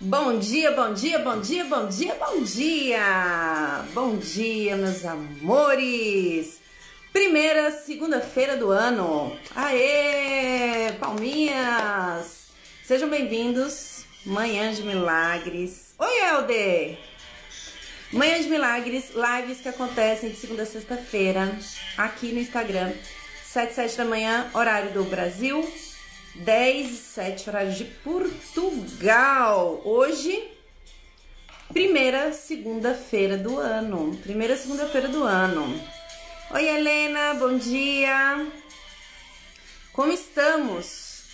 Bom dia, bom dia, bom dia, bom dia, bom dia! Bom dia, meus amores! Primeira segunda-feira do ano. Aê! Palminhas! Sejam bem-vindos. Manhã de Milagres. Oi, Helder! Manhã de Milagres, lives que acontecem de segunda a sexta-feira aqui no Instagram. 7 7 da manhã, horário do Brasil, 10 e 7, horário de Portugal. Hoje, primeira segunda-feira do ano. Primeira segunda-feira do ano. Oi, Helena, bom dia. Como estamos?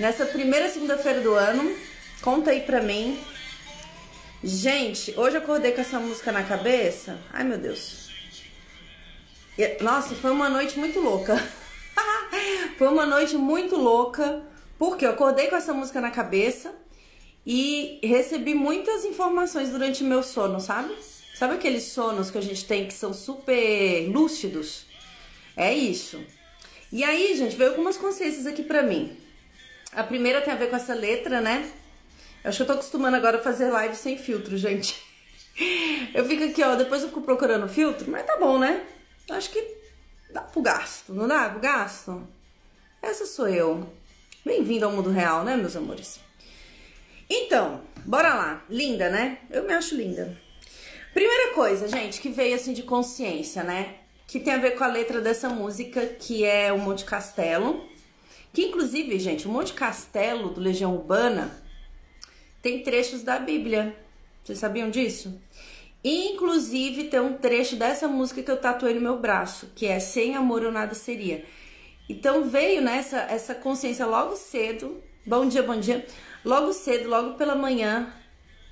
Nessa primeira segunda-feira do ano, conta aí pra mim. Gente, hoje eu acordei com essa música na cabeça. Ai, meu Deus. Nossa, foi uma noite muito louca. Foi uma noite muito louca, porque eu acordei com essa música na cabeça e recebi muitas informações durante meu sono, sabe? Sabe aqueles sonos que a gente tem que são super lúcidos? É isso. E aí, gente, veio algumas consciências aqui pra mim. A primeira tem a ver com essa letra, né? Acho que eu tô acostumando agora a fazer live sem filtro, gente. Eu fico aqui, ó, depois eu fico procurando filtro, mas tá bom, né? Acho que dá pro gasto, não dá pro gasto? Essa sou eu. Bem-vindo ao mundo real, né, meus amores? Então, bora lá. Linda, né? Eu me acho linda. Primeira coisa, gente, que veio assim de consciência, né? Que tem a ver com a letra dessa música, que é o Monte Castelo. Que inclusive, gente, o Monte Castelo do Legião Urbana tem trechos da Bíblia. Vocês sabiam disso? Inclusive tem um trecho dessa música que eu tatuei no meu braço, que é Sem amor eu nada seria. Então veio nessa né, essa consciência logo cedo, bom dia, bom dia, logo cedo, logo pela manhã,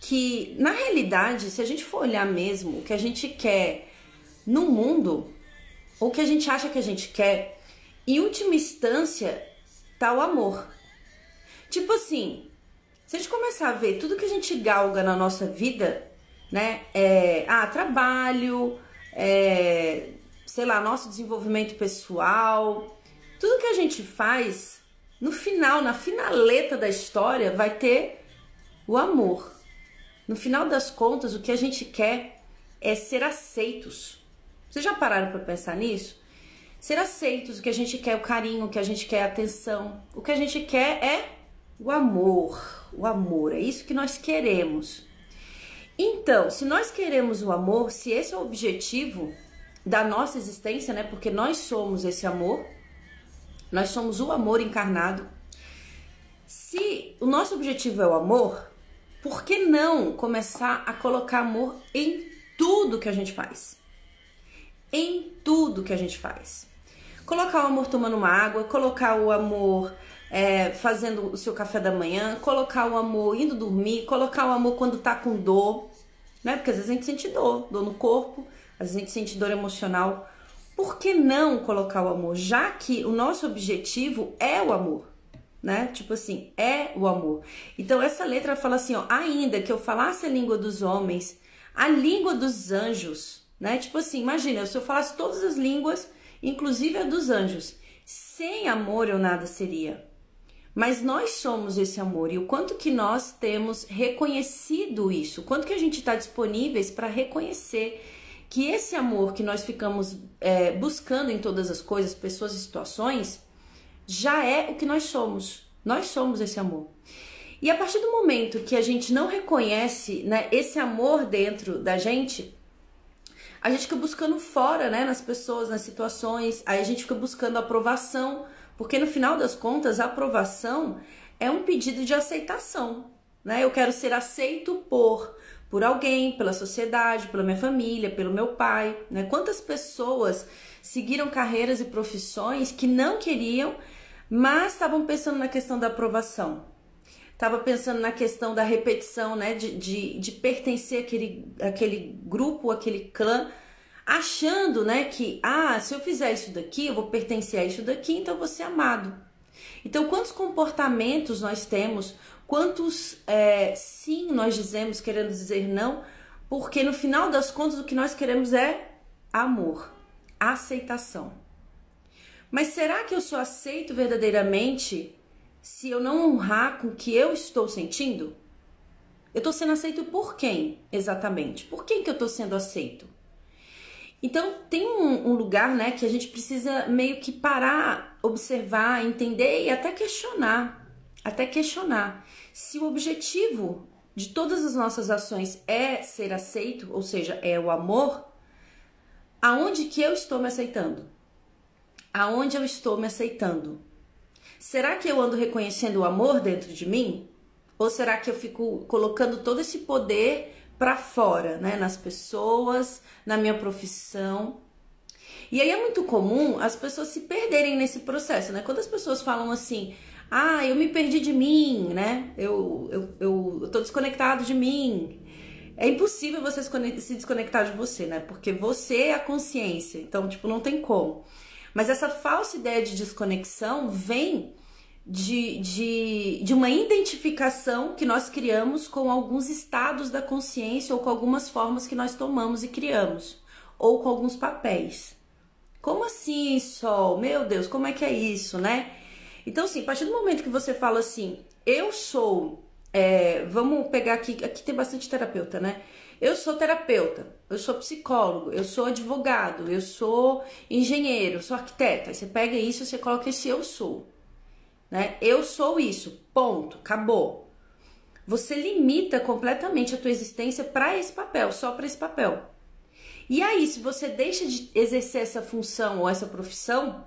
que na realidade, se a gente for olhar mesmo o que a gente quer no mundo, ou o que a gente acha que a gente quer, em última instância, tá o amor. Tipo assim, se a gente começar a ver tudo que a gente galga na nossa vida, né? É, ah, trabalho, é, sei lá, nosso desenvolvimento pessoal, tudo que a gente faz, no final, na finaleta da história, vai ter o amor. No final das contas, o que a gente quer é ser aceitos. Vocês já pararam para pensar nisso? Ser aceitos, o que a gente quer é o carinho, o que a gente quer é a atenção. O que a gente quer é o amor. O amor, é isso que nós queremos. Então, se nós queremos o amor, se esse é o objetivo da nossa existência, né? Porque nós somos esse amor, nós somos o amor encarnado. Se o nosso objetivo é o amor, por que não começar a colocar amor em tudo que a gente faz? Em tudo que a gente faz. Colocar o amor tomando uma água, colocar o amor é, fazendo o seu café da manhã, colocar o amor indo dormir, colocar o amor quando tá com dor, né? Porque às vezes a gente sente dor, dor no corpo, às vezes a gente sente dor emocional por que não colocar o amor? Já que o nosso objetivo é o amor, né? Tipo assim, é o amor. Então essa letra fala assim, ó, ainda que eu falasse a língua dos homens, a língua dos anjos, né? Tipo assim, imagina, se eu falasse todas as línguas, inclusive a dos anjos, sem amor eu nada seria. Mas nós somos esse amor e o quanto que nós temos reconhecido isso, quanto que a gente está disponíveis para reconhecer que esse amor que nós ficamos é, buscando em todas as coisas, pessoas e situações, já é o que nós somos. Nós somos esse amor. E a partir do momento que a gente não reconhece né, esse amor dentro da gente, a gente fica buscando fora, né, nas pessoas, nas situações, aí a gente fica buscando aprovação, porque no final das contas, a aprovação é um pedido de aceitação, né? Eu quero ser aceito por por alguém, pela sociedade, pela minha família, pelo meu pai, né? Quantas pessoas seguiram carreiras e profissões que não queriam, mas estavam pensando na questão da aprovação. Estava pensando na questão da repetição, né? De, de, de pertencer àquele, àquele grupo, àquele clã, achando, né, que, ah, se eu fizer isso daqui, eu vou pertencer a isso daqui, então eu vou ser amado. Então, quantos comportamentos nós temos Quantos é, sim nós dizemos querendo dizer não, porque no final das contas o que nós queremos é amor, aceitação. Mas será que eu sou aceito verdadeiramente se eu não honrar com o que eu estou sentindo? Eu tô sendo aceito por quem, exatamente? Por quem que eu tô sendo aceito? Então, tem um, um, lugar, né, que a gente precisa meio que parar, observar, entender e até questionar. Até questionar. Se o objetivo de todas as nossas ações é ser aceito, ou seja, é o amor, aonde que eu estou me aceitando? Aonde eu estou me aceitando? Será que eu ando reconhecendo o amor dentro de mim? Ou será que eu fico colocando todo esse poder para fora, né, nas pessoas, na minha profissão? E aí é muito comum as pessoas se perderem nesse processo, né? Quando as pessoas falam assim: "Ah, eu me perdi de mim", né? Eu eu, eu, eu tô desconectado de mim. É impossível você se desconectar de você, né? Porque você é a consciência. Então, tipo, não tem como. Mas essa falsa ideia de desconexão vem de, de, de uma identificação que nós criamos com alguns estados da consciência ou com algumas formas que nós tomamos e criamos, ou com alguns papéis. Como assim, Sol? Meu Deus, como é que é isso, né? Então, assim, a partir do momento que você fala assim, eu sou. É, vamos pegar aqui, aqui tem bastante terapeuta, né? Eu sou terapeuta, eu sou psicólogo, eu sou advogado, eu sou engenheiro, eu sou arquiteta. Você pega isso, você coloca esse eu sou, né? Eu sou isso, ponto, acabou. Você limita completamente a tua existência para esse papel, só para esse papel. E aí, se você deixa de exercer essa função ou essa profissão,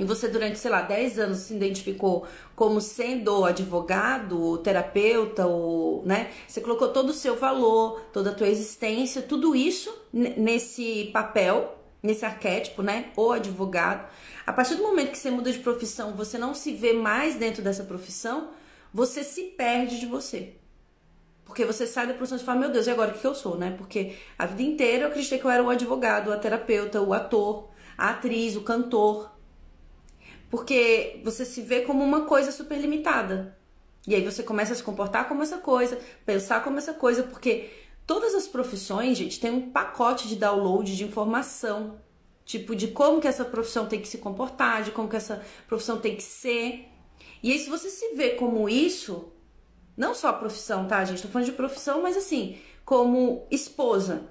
e você durante, sei lá, 10 anos se identificou como sendo advogado, terapeuta, ou, né? Você colocou todo o seu valor, toda a tua existência, tudo isso nesse papel, nesse arquétipo, né? O advogado. A partir do momento que você muda de profissão, você não se vê mais dentro dessa profissão, você se perde de você. Porque você sai da profissão e fala, meu Deus, e agora o que eu sou, né? Porque a vida inteira eu acreditei que eu era o advogado, a terapeuta, o ator, a atriz, o cantor. Porque você se vê como uma coisa super limitada. E aí você começa a se comportar como essa coisa, pensar como essa coisa, porque todas as profissões, gente, tem um pacote de download de informação, tipo de como que essa profissão tem que se comportar, de como que essa profissão tem que ser. E aí se você se vê como isso, não só a profissão, tá, gente? Tô falando de profissão, mas assim, como esposa,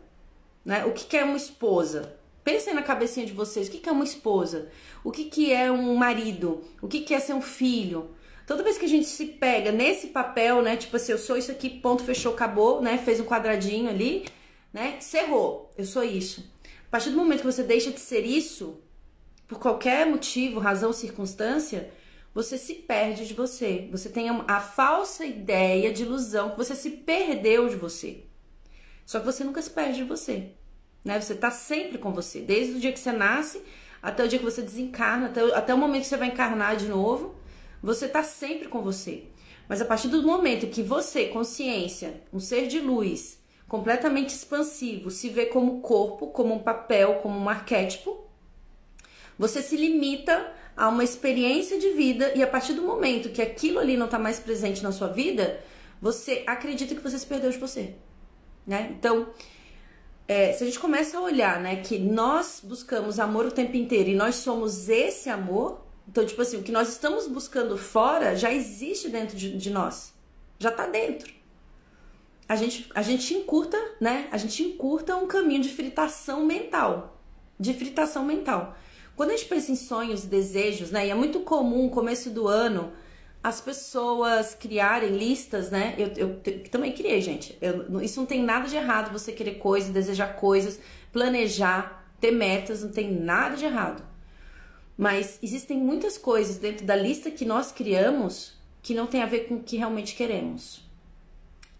né? O que, que é uma esposa? Pensem na cabecinha de vocês, o que, que é uma esposa? O que, que é um marido? O que, que é ser um filho? Toda vez que a gente se pega nesse papel, né? Tipo assim, eu sou isso aqui, ponto, fechou, acabou, né? Fez um quadradinho ali, né? Cerrou, eu sou isso. A partir do momento que você deixa de ser isso, por qualquer motivo, razão, circunstância, você se perde de você. Você tem a falsa ideia de ilusão que você se perdeu de você. Só que você nunca se perde de você né? Você tá sempre com você, desde o dia que você nasce até o dia que você desencarna, até, até o momento que você vai encarnar de novo, você tá sempre com você. Mas a partir do momento que você, consciência, um ser de luz, completamente expansivo, se vê como corpo, como um papel, como um arquétipo, você se limita a uma experiência de vida e a partir do momento que aquilo ali não está mais presente na sua vida, você acredita que você se perdeu de você, né? Então, é, se a gente começa a olhar, né, que nós buscamos amor o tempo inteiro e nós somos esse amor, então, tipo assim, o que nós estamos buscando fora já existe dentro de, de nós, já tá dentro. A gente, a gente encurta, né? A gente encurta um caminho de fritação mental. De fritação mental. Quando a gente pensa em sonhos, desejos, né? E é muito comum, começo do ano, as pessoas criarem listas, né? Eu, eu, também criei, gente. Eu, isso não tem nada de errado você querer coisas, desejar coisas, planejar, ter metas, não tem nada de errado. Mas existem muitas coisas dentro da lista que nós criamos que não tem a ver com o que realmente queremos.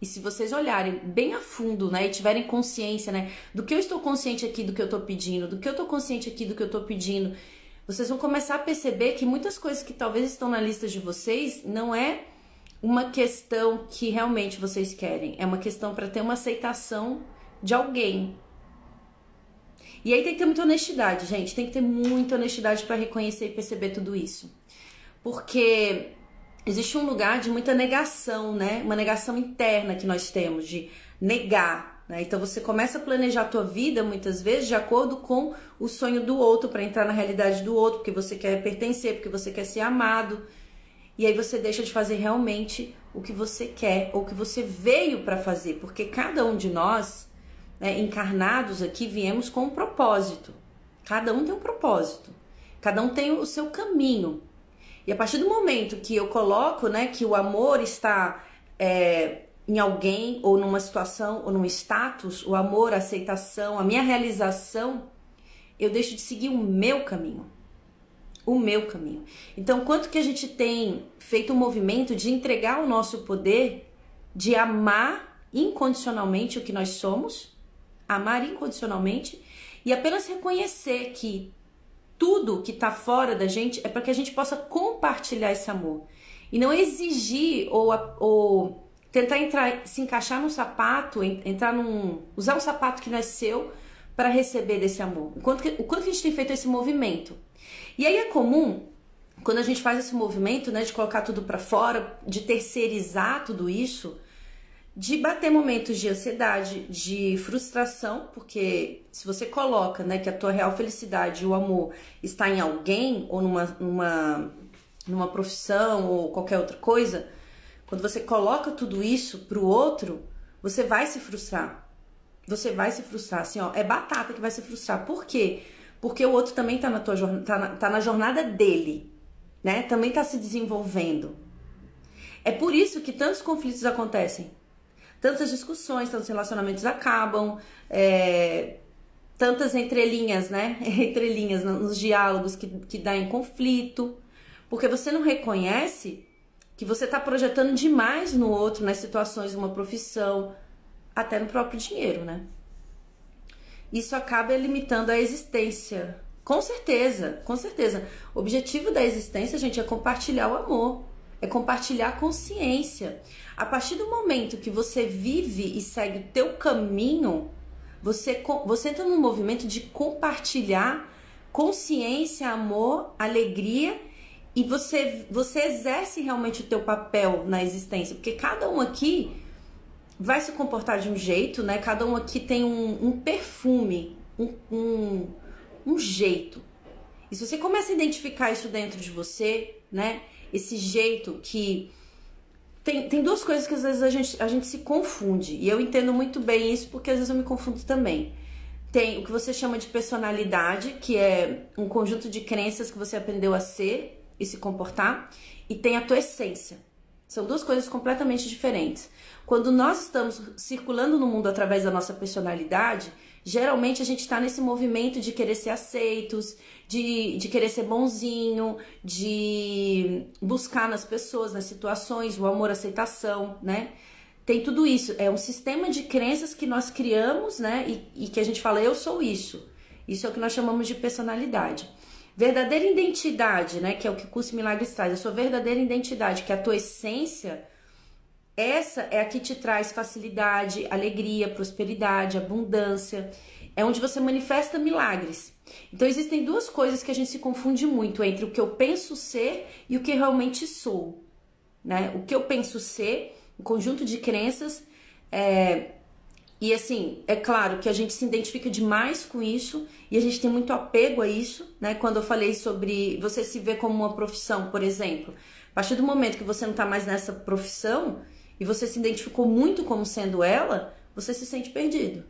E se vocês olharem bem a fundo, né, e tiverem consciência, né, do que eu estou consciente aqui do que eu estou pedindo, do que eu estou consciente aqui do que eu estou pedindo, vocês vão começar a perceber que muitas coisas que talvez estão na lista de vocês não é uma questão que realmente vocês querem, é uma questão para ter uma aceitação de alguém. E aí tem que ter muita honestidade, gente, tem que ter muita honestidade para reconhecer e perceber tudo isso. Porque existe um lugar de muita negação, né? Uma negação interna que nós temos de negar né? Então você começa a planejar a tua vida muitas vezes de acordo com o sonho do outro para entrar na realidade do outro, porque você quer pertencer, porque você quer ser amado. e aí você deixa de fazer realmente o que você quer ou o que você veio para fazer, porque cada um de nós, né, encarnados aqui, viemos com um propósito. Cada um tem um propósito. Cada um tem o seu caminho. E a partir do momento que eu coloco, né, que o amor está é, em alguém ou numa situação ou num status, o amor, a aceitação, a minha realização, eu deixo de seguir o meu caminho o meu caminho. Então, quanto que a gente tem feito um movimento de entregar o nosso poder, de amar incondicionalmente o que nós somos, amar incondicionalmente e apenas reconhecer que tudo que está fora da gente é para que a gente possa compartilhar esse amor e não exigir ou, ou tentar entrar, se encaixar num sapato, entrar num, usar um sapato que não é seu para receber desse amor. O quanto, que, o quanto que a gente tem feito esse movimento? E aí é comum quando a gente faz esse movimento, né, de colocar tudo para fora, de terceirizar tudo isso, de bater momentos de ansiedade, de frustração, porque se você coloca, né, que a tua real felicidade o amor está em alguém ou numa, numa, numa profissão ou qualquer outra coisa, quando você coloca tudo isso pro outro, você vai se frustrar. Você vai se frustrar, assim, ó, é batata que vai se frustrar. Por quê? Porque o outro também tá na, tua, tá na, tá na jornada dele, né? Também tá se desenvolvendo. É por isso que tantos conflitos acontecem. Tantas discussões, tantos relacionamentos acabam, é, tantas entrelinhas, né? entrelinhas nos diálogos que, que dá em conflito. Porque você não reconhece que você está projetando demais no outro, nas situações uma profissão, até no próprio dinheiro, né? isso acaba limitando a existência. Com certeza, com certeza. O objetivo da existência, gente, é compartilhar o amor, é compartilhar a consciência. A partir do momento que você vive e segue o teu caminho, você, você entra num movimento de compartilhar consciência, amor, alegria e você, você exerce realmente o teu papel na existência, porque cada um aqui vai se comportar de um jeito, né? Cada um aqui tem um, um perfume, um, um, um jeito. E se você começa a identificar isso dentro de você, né? Esse jeito que. Tem, tem duas coisas que às vezes a gente, a gente se confunde. E eu entendo muito bem isso porque às vezes eu me confundo também. Tem o que você chama de personalidade, que é um conjunto de crenças que você aprendeu a ser e se comportar. E tem a tua essência. São duas coisas completamente diferentes. Quando nós estamos circulando no mundo através da nossa personalidade, geralmente a gente está nesse movimento de querer ser aceitos, de, de querer ser bonzinho, de buscar nas pessoas, nas situações, o amor, a aceitação, né? Tem tudo isso. É um sistema de crenças que nós criamos, né? E, e que a gente fala, eu sou isso. Isso é o que nós chamamos de personalidade. Verdadeira identidade, né? Que é o que o curso Milagres traz. A sua verdadeira identidade, que é a tua essência essa é a que te traz facilidade, alegria, prosperidade, abundância. É onde você manifesta milagres. Então existem duas coisas que a gente se confunde muito entre o que eu penso ser e o que realmente sou. Né? O que eu penso ser, um conjunto de crenças, é... e assim, é claro que a gente se identifica demais com isso e a gente tem muito apego a isso, né? Quando eu falei sobre você se ver como uma profissão, por exemplo, a partir do momento que você não está mais nessa profissão, e você se identificou muito como sendo ela, você se sente perdido.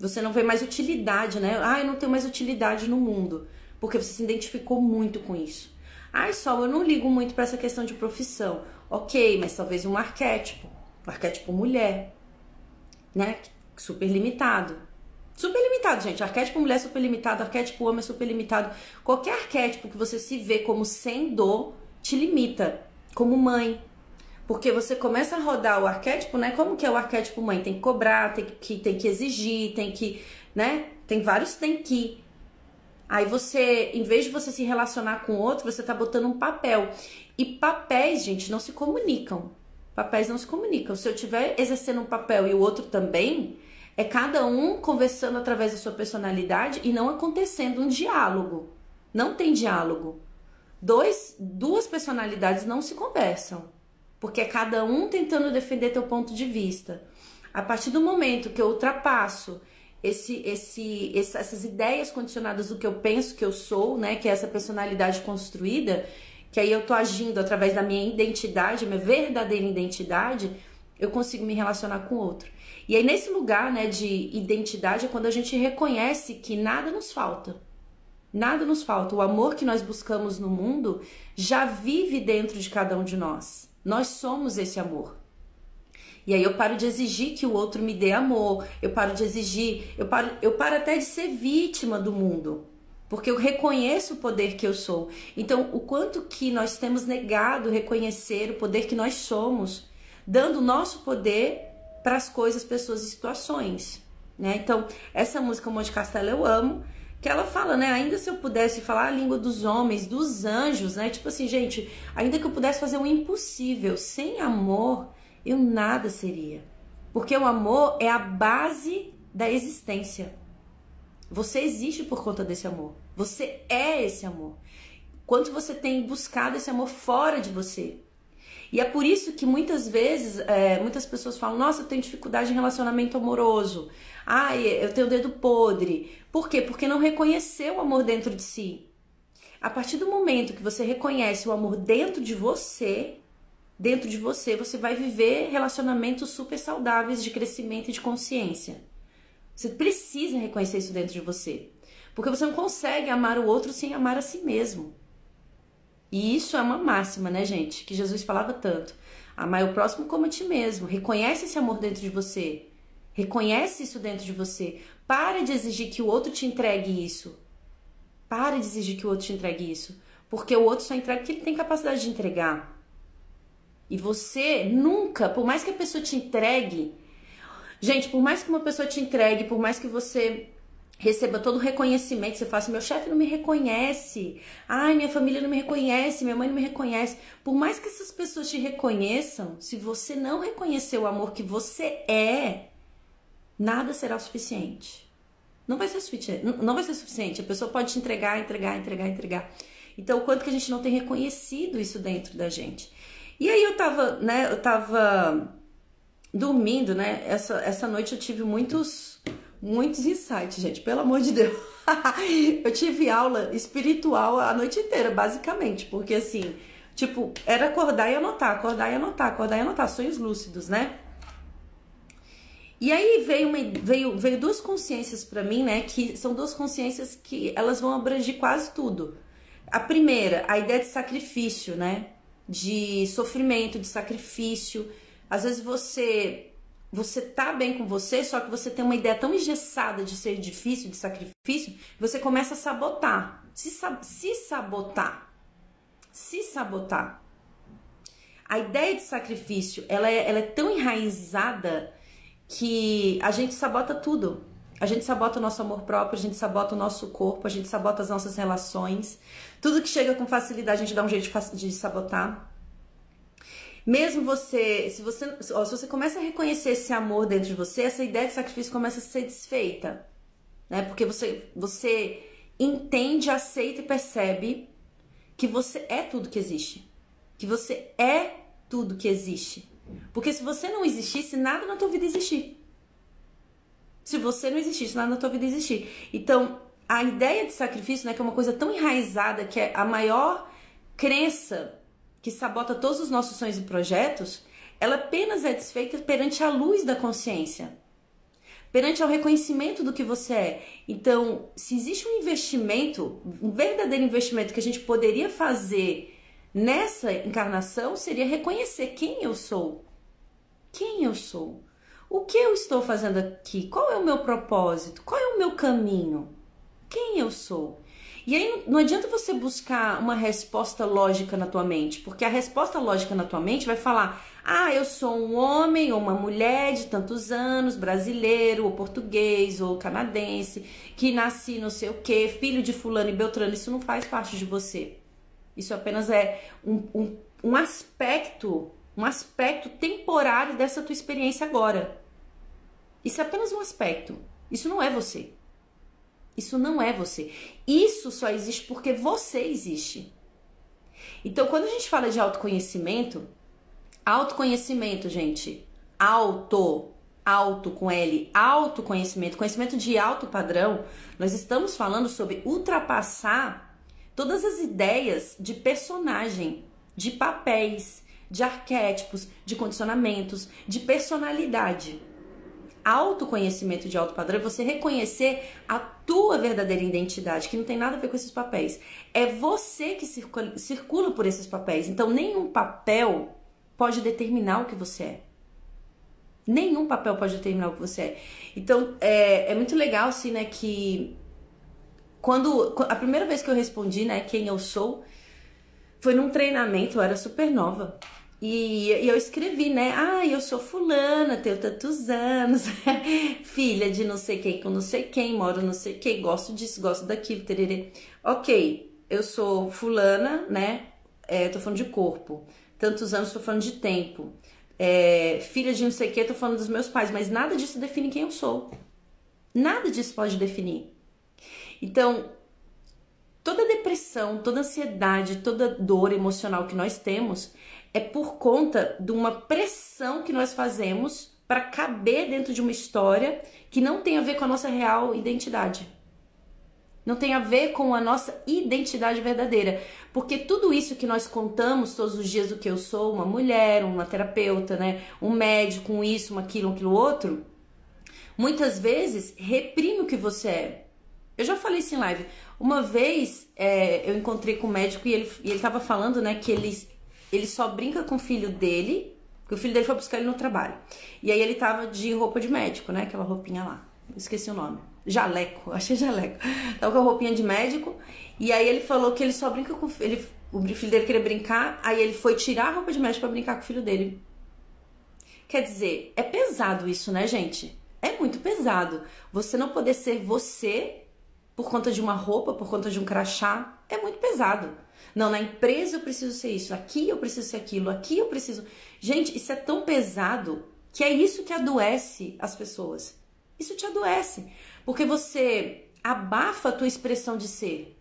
Você não vê mais utilidade, né? Ah, eu não tenho mais utilidade no mundo, porque você se identificou muito com isso. Ai, Sol, eu não ligo muito para essa questão de profissão. Ok, mas talvez um arquétipo, um arquétipo mulher, né? Super limitado. Super limitado, gente. Arquétipo mulher super limitado, arquétipo homem super limitado. Qualquer arquétipo que você se vê como sendo te limita. Como mãe, porque você começa a rodar o arquétipo, né? Como que é o arquétipo mãe? Tem que cobrar, tem que, tem que exigir, tem que, né? Tem vários tem que. Aí você, em vez de você se relacionar com outro, você tá botando um papel. E papéis, gente, não se comunicam. Papéis não se comunicam. Se eu estiver exercendo um papel e o outro também, é cada um conversando através da sua personalidade e não acontecendo um diálogo. Não tem diálogo. Dois, duas personalidades não se conversam porque é cada um tentando defender teu ponto de vista. A partir do momento que eu ultrapasso esse, esse, essas ideias condicionadas do que eu penso que eu sou, né, que é essa personalidade construída, que aí eu tô agindo através da minha identidade, minha verdadeira identidade, eu consigo me relacionar com o outro. E aí nesse lugar, né, de identidade é quando a gente reconhece que nada nos falta. Nada nos falta. O amor que nós buscamos no mundo já vive dentro de cada um de nós. Nós somos esse amor. E aí eu paro de exigir que o outro me dê amor, eu paro de exigir, eu paro, eu paro até de ser vítima do mundo. Porque eu reconheço o poder que eu sou. Então, o quanto que nós temos negado reconhecer o poder que nós somos, dando o nosso poder para as coisas, pessoas e situações. Né? Então, essa música Monte Castelo eu amo, que ela fala, né? Ainda se eu pudesse falar a língua dos homens, dos anjos, né? Tipo assim, gente, ainda que eu pudesse fazer o impossível, sem amor, eu nada seria. Porque o amor é a base da existência. Você existe por conta desse amor. Você é esse amor. Quanto você tem buscado esse amor fora de você. E é por isso que muitas vezes, é, muitas pessoas falam: Nossa, eu tenho dificuldade em relacionamento amoroso. Ai, eu tenho o dedo podre. Por quê? Porque não reconheceu o amor dentro de si. A partir do momento que você reconhece o amor dentro de você, dentro de você, você vai viver relacionamentos super saudáveis de crescimento e de consciência. Você precisa reconhecer isso dentro de você. Porque você não consegue amar o outro sem amar a si mesmo. E isso é uma máxima, né, gente? Que Jesus falava tanto. Amar o próximo como a ti mesmo. Reconhece esse amor dentro de você. Reconhece isso dentro de você. Para de exigir que o outro te entregue isso. Para de exigir que o outro te entregue isso. Porque o outro só entrega o que ele tem capacidade de entregar. E você nunca, por mais que a pessoa te entregue, gente, por mais que uma pessoa te entregue, por mais que você receba todo o reconhecimento, você fala assim, meu chefe não me reconhece, ai, minha família não me reconhece, minha mãe não me reconhece. Por mais que essas pessoas te reconheçam, se você não reconhecer o amor que você é, nada será suficiente. Não vai ser suficiente, não vai ser suficiente. A pessoa pode te entregar, entregar, entregar, entregar. Então, o quanto que a gente não tem reconhecido isso dentro da gente. E aí eu tava, né, eu tava dormindo, né? Essa, essa noite eu tive muitos, muitos insights, gente, pelo amor de Deus. eu tive aula espiritual a noite inteira, basicamente, porque assim, tipo, era acordar e anotar, acordar e anotar, acordar e anotar, sonhos lúcidos, né? E aí veio, uma, veio, veio duas consciências para mim, né? Que são duas consciências que elas vão abranger quase tudo. A primeira, a ideia de sacrifício, né? de sofrimento, de sacrifício. Às vezes você você tá bem com você, só que você tem uma ideia tão engessada de ser difícil, de sacrifício, você começa a sabotar. Se, se sabotar. Se sabotar. A ideia de sacrifício, ela é, ela é tão enraizada que a gente sabota tudo. A gente sabota o nosso amor próprio, a gente sabota o nosso corpo, a gente sabota as nossas relações. Tudo que chega com facilidade, a gente dá um jeito de sabotar. Mesmo você, se você, ó, se você começa a reconhecer esse amor dentro de você, essa ideia de sacrifício começa a ser desfeita, né? Porque você, você entende, aceita e percebe que você é tudo que existe, que você é tudo que existe. Porque se você não existisse, nada na tua vida existir se você não existisse, nada na tua vida existir. Então, a ideia de sacrifício, né, que é uma coisa tão enraizada, que é a maior crença que sabota todos os nossos sonhos e projetos, ela apenas é desfeita perante a luz da consciência, perante ao reconhecimento do que você é. Então, se existe um investimento, um verdadeiro investimento que a gente poderia fazer nessa encarnação, seria reconhecer quem eu sou. Quem eu sou? O que eu estou fazendo aqui? Qual é o meu propósito? Qual é o meu caminho? Quem eu sou? E aí não adianta você buscar uma resposta lógica na tua mente, porque a resposta lógica na tua mente vai falar: "Ah, eu sou um homem ou uma mulher de tantos anos, brasileiro ou português ou canadense, que nasci não sei o quê, filho de fulano e beltrano". Isso não faz parte de você. Isso apenas é um, um, um aspecto um aspecto temporário dessa tua experiência agora. Isso é apenas um aspecto. Isso não é você. Isso não é você. Isso só existe porque você existe. Então, quando a gente fala de autoconhecimento, autoconhecimento, gente, auto, auto com L, autoconhecimento, conhecimento de alto padrão, nós estamos falando sobre ultrapassar todas as ideias de personagem, de papéis, de arquétipos, de condicionamentos, de personalidade. Autoconhecimento de alto padrão é você reconhecer a tua verdadeira identidade, que não tem nada a ver com esses papéis. É você que circula, circula por esses papéis. Então, nenhum papel pode determinar o que você é. Nenhum papel pode determinar o que você é. Então, é, é muito legal, assim, né, que quando a primeira vez que eu respondi, né, quem eu sou, foi num treinamento, eu era super nova. E, e, eu escrevi, né? Ah, eu sou fulana, tenho tantos anos, filha de não sei quem com não sei quem, moro não sei quem, gosto disso, gosto daquilo, tererê. Ok, eu sou fulana, né? É, tô falando de corpo. Tantos anos, tô falando de tempo. É, filha de não sei quem, tô falando dos meus pais, mas nada disso define quem eu sou. Nada disso pode definir. Então, toda depressão, toda ansiedade, toda dor emocional que nós temos é por conta de uma pressão que nós fazemos para caber dentro de uma história que não tem a ver com a nossa real identidade. Não tem a ver com a nossa identidade verdadeira. Porque tudo isso que nós contamos todos os dias do que eu sou, uma mulher, uma terapeuta, né? Um médico, um isso, um aquilo, um aquilo outro, muitas vezes reprime o que você é. Eu já falei isso em live. Uma vez é, eu encontrei com um médico e ele, e ele falando, né, que ele ele só brinca com o filho dele, que o filho dele foi buscar ele no trabalho. E aí ele tava de roupa de médico, né? Aquela roupinha lá. Esqueci o nome. Jaleco, achei jaleco. Tava com a roupinha de médico. E aí ele falou que ele só brinca com ele, o filho dele queria brincar, aí ele foi tirar a roupa de médico para brincar com o filho dele. Quer dizer, é pesado isso, né, gente? É muito pesado. Você não poder ser você por conta de uma roupa, por conta de um crachá, é muito pesado. Não, na empresa eu preciso ser isso, aqui eu preciso ser aquilo, aqui eu preciso. Gente, isso é tão pesado que é isso que adoece as pessoas. Isso te adoece, porque você abafa a tua expressão de ser.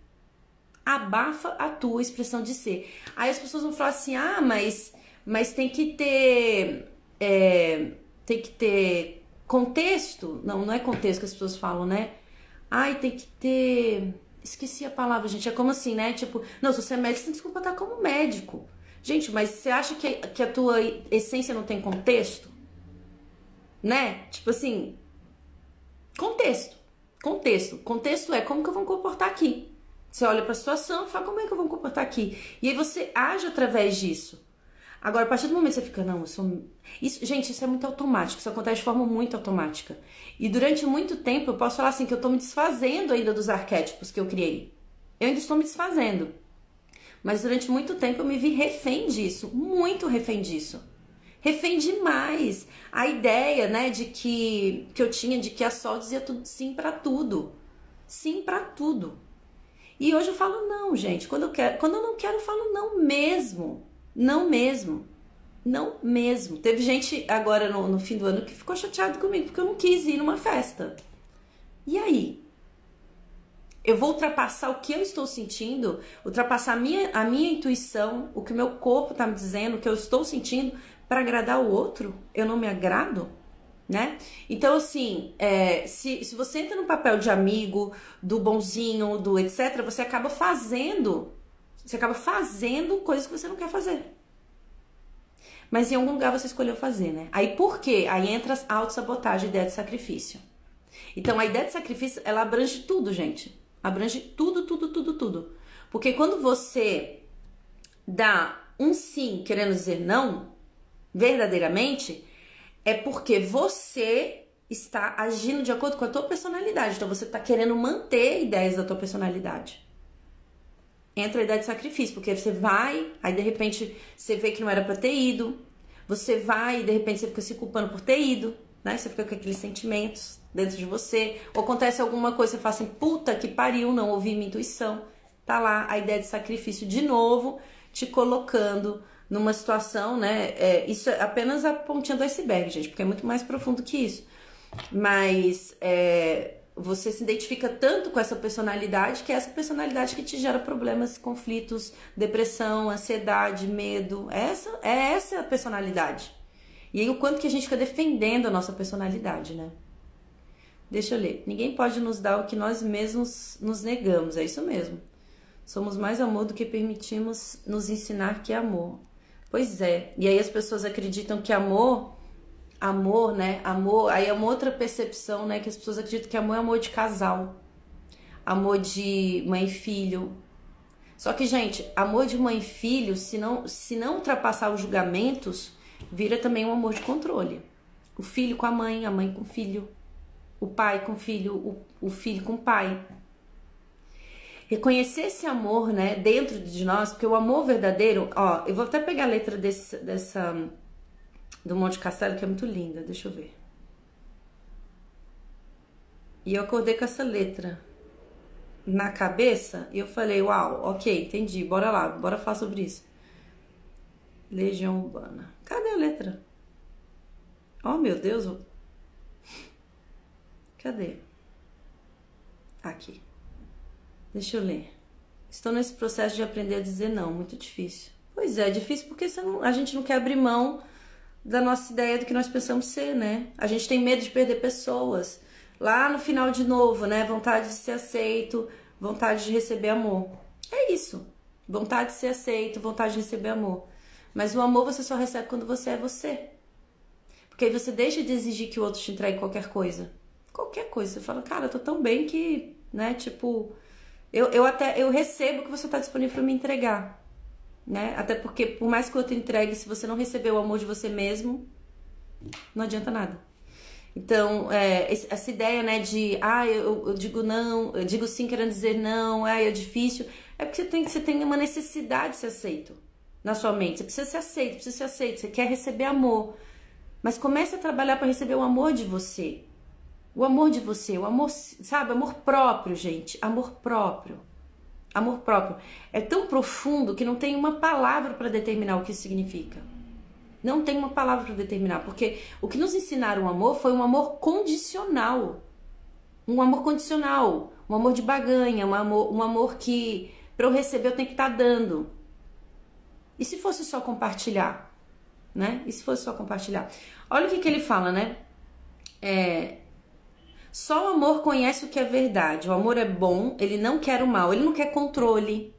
Abafa a tua expressão de ser. Aí as pessoas vão falar assim: ah, mas, mas tem que ter. É, tem que ter contexto. Não, não é contexto que as pessoas falam, né? Ai, tem que ter Esqueci a palavra, gente. É como assim, né? Tipo, não, se você é médico, você tem que se comportar como médico. Gente, mas você acha que, que a tua essência não tem contexto? Né? Tipo assim, contexto. Contexto. Contexto é como que eu vou me comportar aqui. Você olha para a situação e fala como é que eu vou me comportar aqui. E aí você age através disso. Agora, a partir do momento que você fica, não, eu sou. Isso, gente, isso é muito automático, isso acontece de forma muito automática. E durante muito tempo eu posso falar assim que eu tô me desfazendo ainda dos arquétipos que eu criei. Eu ainda estou me desfazendo. Mas durante muito tempo eu me vi refém disso, muito refém disso. Refém demais. A ideia, né, de que, que eu tinha de que a Sol dizia tudo, sim para tudo. Sim para tudo. E hoje eu falo não, gente. Quando eu, quero, quando eu não quero, eu falo não mesmo. Não mesmo. Não mesmo. Teve gente agora no, no fim do ano que ficou chateado comigo porque eu não quis ir numa festa. E aí? Eu vou ultrapassar o que eu estou sentindo, ultrapassar a minha, a minha intuição, o que o meu corpo está me dizendo, o que eu estou sentindo, para agradar o outro? Eu não me agrado? Né? Então, assim, é, se, se você entra no papel de amigo, do bonzinho, do etc., você acaba fazendo você acaba fazendo coisas que você não quer fazer. Mas em algum lugar você escolheu fazer, né? Aí por quê? Aí entra a autossabotagem, a ideia de sacrifício. Então a ideia de sacrifício, ela abrange tudo, gente. Abrange tudo, tudo, tudo, tudo. Porque quando você dá um sim querendo dizer não, verdadeiramente, é porque você está agindo de acordo com a tua personalidade. Então você está querendo manter ideias da tua personalidade entra a ideia de sacrifício, porque você vai, aí de repente você vê que não era para ter ido, você vai e de repente você fica se culpando por ter ido, né? Você fica com aqueles sentimentos dentro de você, ou acontece alguma coisa, você fala assim, puta que pariu, não ouvi minha intuição. Tá lá a ideia de sacrifício de novo, te colocando numa situação, né? É, isso é apenas a pontinha do iceberg, gente, porque é muito mais profundo que isso. Mas é, você se identifica tanto com essa personalidade que é essa personalidade que te gera problemas, conflitos, depressão, ansiedade, medo. Essa é essa a personalidade. E aí o quanto que a gente fica defendendo a nossa personalidade, né? Deixa eu ler. Ninguém pode nos dar o que nós mesmos nos negamos, é isso mesmo. Somos mais amor do que permitimos nos ensinar que é amor. Pois é. E aí as pessoas acreditam que amor, amor, né? Amor, aí é uma outra percepção, né? Que as pessoas acreditam que amor é amor de casal. Amor de mãe e filho. Só que, gente, amor de mãe e filho, se não, se não ultrapassar os julgamentos, vira também um amor de controle. O filho com a mãe, a mãe com o filho, o pai com o filho, o, o filho com o pai reconhecer esse amor, né, dentro de nós, porque o amor verdadeiro, ó, eu vou até pegar a letra desse, dessa do Monte Castelo que é muito linda, deixa eu ver. E eu acordei com essa letra na cabeça e eu falei, uau, ok, entendi, bora lá, bora falar sobre isso. Legião Urbana. Cadê a letra? Oh, meu Deus. Cadê? Aqui. Deixa eu ler. Estou nesse processo de aprender a dizer não, muito difícil. Pois é, difícil porque não, a gente não quer abrir mão da nossa ideia do que nós pensamos ser, né? A gente tem medo de perder pessoas. Lá no final de novo, né? Vontade de ser aceito, vontade de receber amor. É isso. Vontade de ser aceito, vontade de receber amor. Mas o amor você só recebe quando você é você. Porque aí você deixa de exigir que o outro te entregue qualquer coisa. Qualquer coisa. Você fala, cara, eu tô tão bem que, né, tipo, eu, eu até eu recebo que você está disponível para me entregar. Né? Até porque, por mais que o outro entregue, se você não receber o amor de você mesmo, não adianta nada. Então, é, essa ideia, né, de, ah, eu, eu, digo não, eu digo sim querendo dizer não, ah, é difícil, é porque você tem, você tem uma necessidade de ser aceito na sua mente. Você precisa ser aceito, precisa ser aceito, você quer receber amor. Mas comece a trabalhar para receber o amor de você. O amor de você, o amor, sabe? Amor próprio, gente. Amor próprio. Amor próprio. É tão profundo que não tem uma palavra para determinar o que isso significa. Não tem uma palavra para determinar, porque o que nos ensinaram o amor foi um amor condicional. Um amor condicional, um amor de baganha, um amor, um amor que para eu receber eu tenho que estar tá dando. E se fosse só compartilhar, né? E se fosse só compartilhar? Olha o que, que ele fala, né? É, só o amor conhece o que é verdade. O amor é bom, ele não quer o mal, ele não quer controle.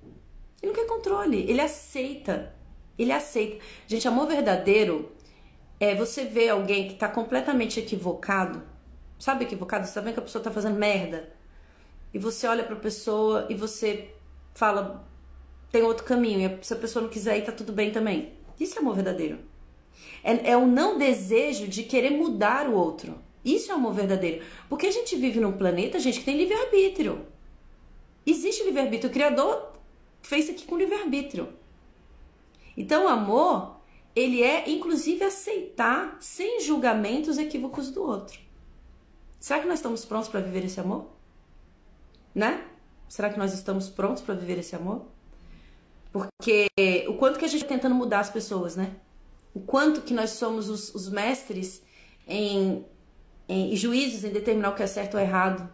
Ele não quer controle, ele aceita. Ele aceita. Gente, amor verdadeiro é você ver alguém que tá completamente equivocado. Sabe equivocado? Você tá vendo que a pessoa tá fazendo merda. E você olha pra pessoa e você fala, tem outro caminho. E se a pessoa não quiser ir, tá tudo bem também. Isso é amor verdadeiro. É, é o não desejo de querer mudar o outro. Isso é amor verdadeiro. Porque a gente vive num planeta, gente, que tem livre-arbítrio. Existe livre-arbítrio. O Criador fez aqui com livre-arbítrio. Então, o amor, ele é, inclusive, aceitar sem julgamento os equívocos do outro. Será que nós estamos prontos para viver esse amor? Né? Será que nós estamos prontos para viver esse amor? Porque o quanto que a gente está tentando mudar as pessoas, né? O quanto que nós somos os, os mestres em e juízes em determinar o que é certo ou errado.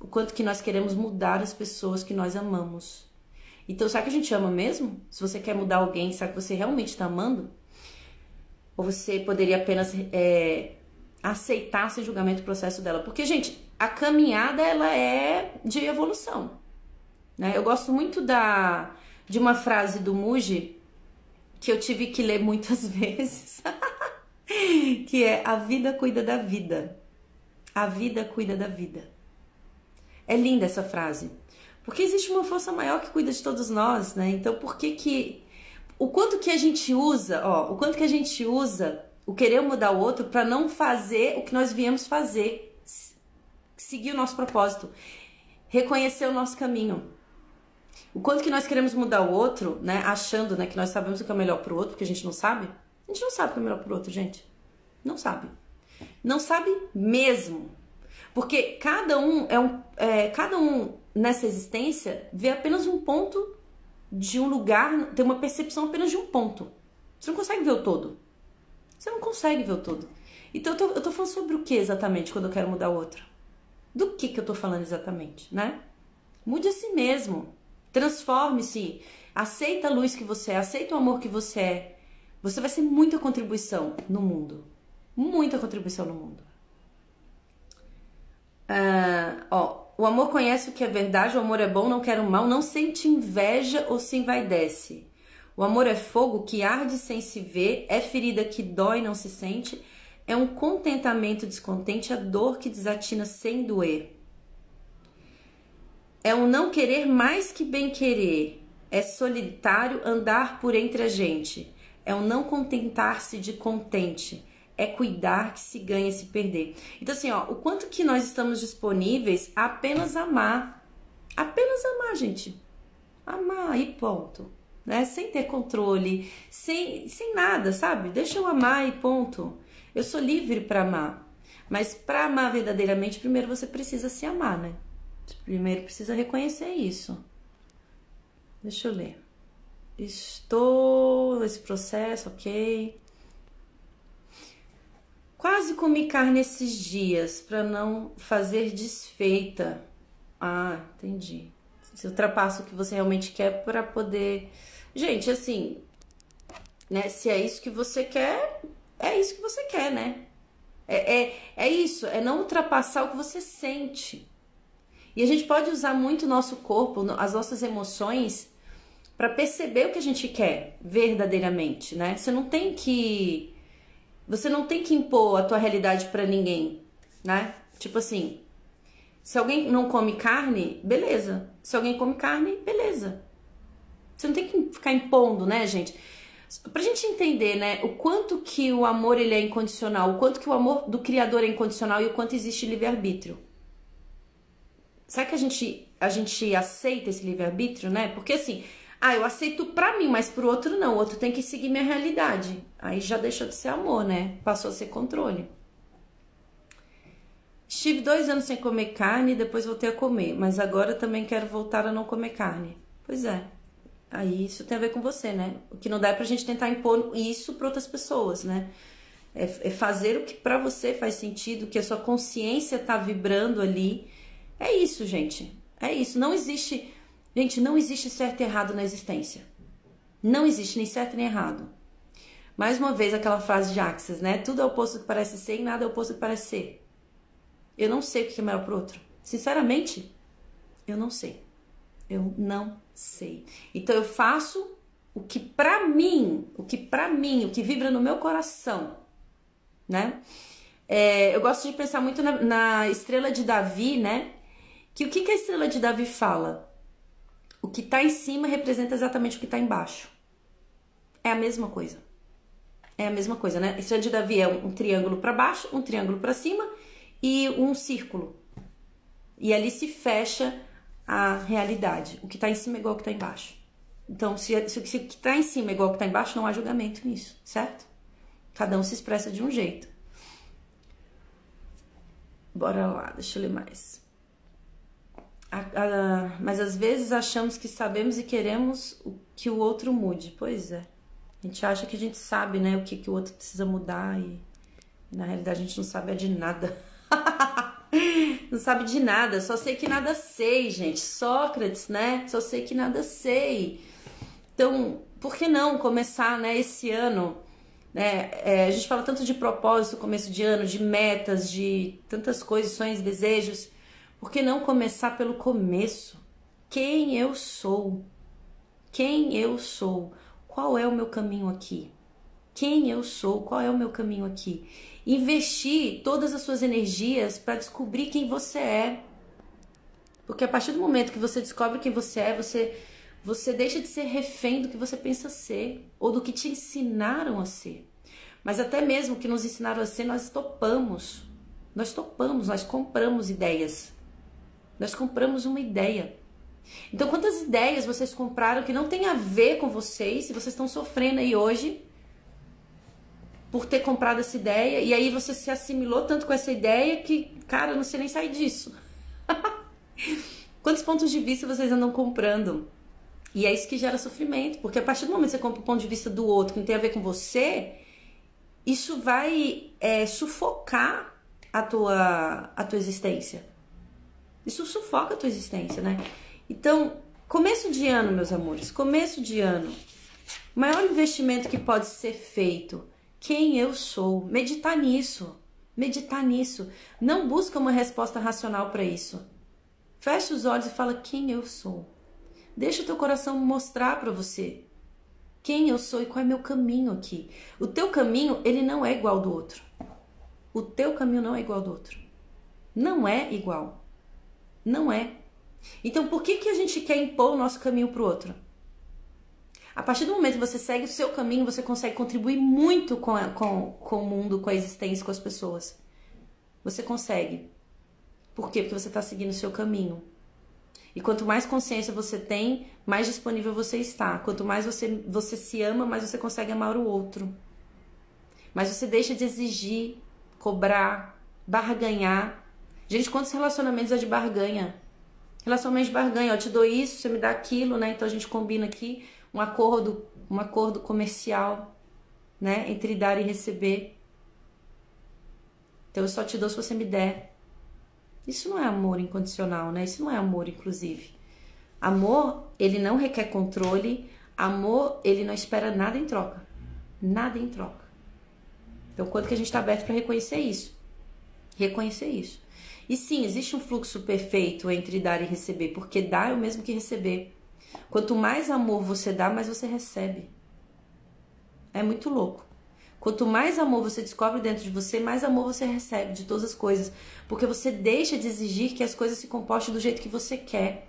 O quanto que nós queremos mudar as pessoas que nós amamos. Então, será que a gente ama mesmo? Se você quer mudar alguém, será que você realmente está amando? Ou você poderia apenas é, aceitar sem julgamento o processo dela? Porque, gente, a caminhada ela é de evolução. Né? Eu gosto muito da de uma frase do Muji que eu tive que ler muitas vezes. que é a vida cuida da vida. A vida cuida da vida. É linda essa frase. Porque existe uma força maior que cuida de todos nós, né? Então, por que que o quanto que a gente usa, ó, o quanto que a gente usa o querer mudar o outro para não fazer o que nós viemos fazer, seguir o nosso propósito, reconhecer o nosso caminho. O quanto que nós queremos mudar o outro, né, achando, né, que nós sabemos o que é melhor pro outro, porque a gente não sabe. A gente não sabe o que é melhor outro, gente. Não sabe. Não sabe mesmo. Porque cada um é um. É, cada um nessa existência vê apenas um ponto de um lugar, tem uma percepção apenas de um ponto. Você não consegue ver o todo. Você não consegue ver o todo. Então eu tô, eu tô falando sobre o que exatamente quando eu quero mudar o outro? Do que que eu tô falando exatamente, né? Mude a si mesmo. Transforme-se. Aceita a luz que você é, aceita o amor que você é. Você vai ser muita contribuição no mundo. Muita contribuição no mundo. Uh, ó, o amor conhece o que é verdade, o amor é bom, não quer o mal, não sente inveja ou se envaidece. O amor é fogo que arde sem se ver, é ferida que dói não se sente, é um contentamento descontente, a dor que desatina sem doer. É um não querer mais que bem querer, é solitário andar por entre a gente, é um não contentar-se de contente, é cuidar que se ganha se perder. Então, assim, ó, o quanto que nós estamos disponíveis a apenas amar. Apenas amar, gente. Amar e ponto. Né? Sem ter controle, sem, sem nada, sabe? Deixa eu amar e ponto. Eu sou livre para amar. Mas para amar verdadeiramente, primeiro você precisa se amar, né? Primeiro precisa reconhecer isso. Deixa eu ler. Estou nesse processo, ok. Quase comi carne esses dias para não fazer desfeita. Ah, entendi. Você ultrapassa o que você realmente quer para poder. Gente, assim, né? Se é isso que você quer, é isso que você quer, né? É, é, é isso, é não ultrapassar o que você sente. E a gente pode usar muito o nosso corpo, as nossas emoções, para perceber o que a gente quer verdadeiramente, né? Você não tem que você não tem que impor a tua realidade para ninguém, né? Tipo assim, se alguém não come carne, beleza. Se alguém come carne, beleza. Você não tem que ficar impondo, né, gente? Pra gente entender, né, o quanto que o amor ele é incondicional, o quanto que o amor do criador é incondicional e o quanto existe livre-arbítrio. Será que a gente a gente aceita esse livre-arbítrio, né? Porque assim, ah, eu aceito pra mim, mas pro outro não. O outro tem que seguir minha realidade. Aí já deixou de ser amor, né? Passou a ser controle. Estive dois anos sem comer carne e depois voltei a comer, mas agora também quero voltar a não comer carne. Pois é. Aí isso tem a ver com você, né? O que não dá é pra gente tentar impor isso para outras pessoas, né? É, é fazer o que para você faz sentido, que a sua consciência tá vibrando ali. É isso, gente. É isso. Não existe Gente, não existe certo e errado na existência. Não existe nem certo nem errado. Mais uma vez aquela frase de Axis, né? Tudo é oposto que parece ser e nada é oposto que parece ser. Eu não sei o que é melhor pro outro. Sinceramente, eu não sei. Eu não sei. Então eu faço o que para mim, o que para mim, o que vibra no meu coração, né? É, eu gosto de pensar muito na, na, estrela de Davi, né? Que o que, que a estrela de Davi fala? O que está em cima representa exatamente o que está embaixo. É a mesma coisa. É a mesma coisa, né? Estrela de Davi é um, um triângulo para baixo, um triângulo para cima e um círculo. E ali se fecha a realidade. O que está em cima é igual ao que está embaixo. Então, se, se, se o que está em cima é igual ao que está embaixo, não há julgamento nisso, certo? Cada um se expressa de um jeito. Bora lá, deixa eu ler mais a, a, mas às vezes achamos que sabemos e queremos que o outro mude. Pois é. A gente acha que a gente sabe, né, o que, que o outro precisa mudar e, e na realidade a gente não sabe de nada. não sabe de nada, só sei que nada sei, gente. Sócrates, né? Só sei que nada sei. Então, por que não começar, né, esse ano? Né? É, a gente fala tanto de propósito, começo de ano, de metas, de tantas coisas, sonhos, desejos. Por que não começar pelo começo? Quem eu sou? Quem eu sou? Qual é o meu caminho aqui? Quem eu sou? Qual é o meu caminho aqui? Investir todas as suas energias para descobrir quem você é. Porque a partir do momento que você descobre quem você é, você você deixa de ser refém do que você pensa ser ou do que te ensinaram a ser. Mas até mesmo que nos ensinaram a ser, nós topamos. Nós topamos, nós compramos ideias. Nós compramos uma ideia. Então, quantas ideias vocês compraram que não tem a ver com vocês, e vocês estão sofrendo aí hoje por ter comprado essa ideia, e aí você se assimilou tanto com essa ideia que, cara, eu não sei nem sair disso. Quantos pontos de vista vocês andam comprando? E é isso que gera sofrimento, porque a partir do momento que você compra o ponto de vista do outro que não tem a ver com você, isso vai é, sufocar a tua, a tua existência. Isso sufoca a tua existência, né? Então, começo de ano, meus amores, começo de ano. Maior investimento que pode ser feito, quem eu sou, meditar nisso. Meditar nisso. Não busca uma resposta racional para isso. Fecha os olhos e fala quem eu sou. Deixa o teu coração mostrar para você quem eu sou e qual é meu caminho aqui. O teu caminho, ele não é igual do outro. O teu caminho não é igual do outro. Não é igual. Não é. Então, por que, que a gente quer impor o nosso caminho pro outro? A partir do momento que você segue o seu caminho, você consegue contribuir muito com, a, com, com o mundo, com a existência, com as pessoas. Você consegue. Por quê? Porque você está seguindo o seu caminho. E quanto mais consciência você tem, mais disponível você está. Quanto mais você, você se ama, mais você consegue amar o outro. Mas você deixa de exigir, cobrar, barganhar. Gente, quantos relacionamentos é de barganha? Relacionamento de barganha, eu te dou isso, você me dá aquilo, né? Então a gente combina aqui um acordo, um acordo comercial, né, entre dar e receber. Então eu só te dou se você me der. Isso não é amor incondicional, né? Isso não é amor, inclusive. Amor, ele não requer controle. Amor, ele não espera nada em troca. Nada em troca. Então, quanto que a gente está aberto para reconhecer isso? Reconhecer isso. E sim, existe um fluxo perfeito entre dar e receber, porque dar é o mesmo que receber. Quanto mais amor você dá, mais você recebe. É muito louco. Quanto mais amor você descobre dentro de você, mais amor você recebe de todas as coisas. Porque você deixa de exigir que as coisas se comportem do jeito que você quer.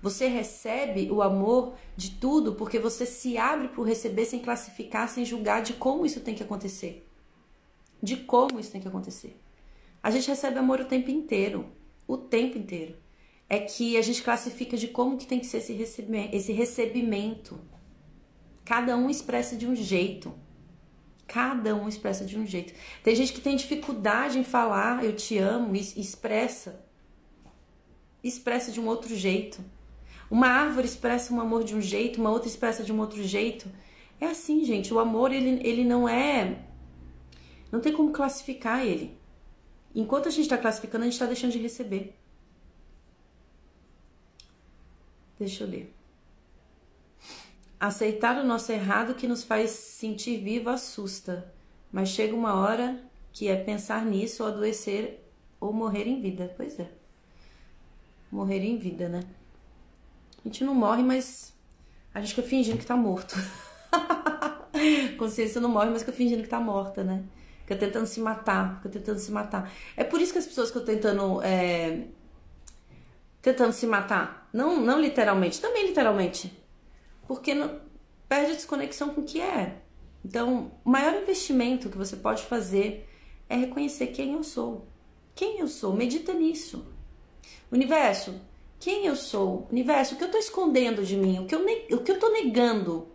Você recebe o amor de tudo porque você se abre para receber sem classificar, sem julgar de como isso tem que acontecer. De como isso tem que acontecer. A gente recebe amor o tempo inteiro. O tempo inteiro é que a gente classifica de como que tem que ser esse recebimento. Esse recebimento. Cada um expressa de um jeito. Cada um expressa de um jeito. Tem gente que tem dificuldade em falar eu te amo e expressa. Expressa de um outro jeito. Uma árvore expressa um amor de um jeito, uma outra expressa de um outro jeito. É assim, gente. O amor, ele, ele não é. Não tem como classificar ele. Enquanto a gente está classificando, a gente está deixando de receber. Deixa eu ler. Aceitar o nosso errado que nos faz sentir vivo assusta, mas chega uma hora que é pensar nisso ou adoecer ou morrer em vida. Pois é. Morrer em vida, né? A gente não morre, mas a gente fica fingindo que tá morto. Consciência não morre, mas fica fingindo que tá morta, né? Fica tentando se matar, fica tentando se matar. É por isso que as pessoas eu tentando. É, tentando se matar não, não literalmente, também literalmente. Porque não, perde a desconexão com o que é. Então, o maior investimento que você pode fazer é reconhecer quem eu sou. Quem eu sou? Medita nisso. Universo, quem eu sou? Universo, o que eu estou escondendo de mim? O que eu, o que eu tô negando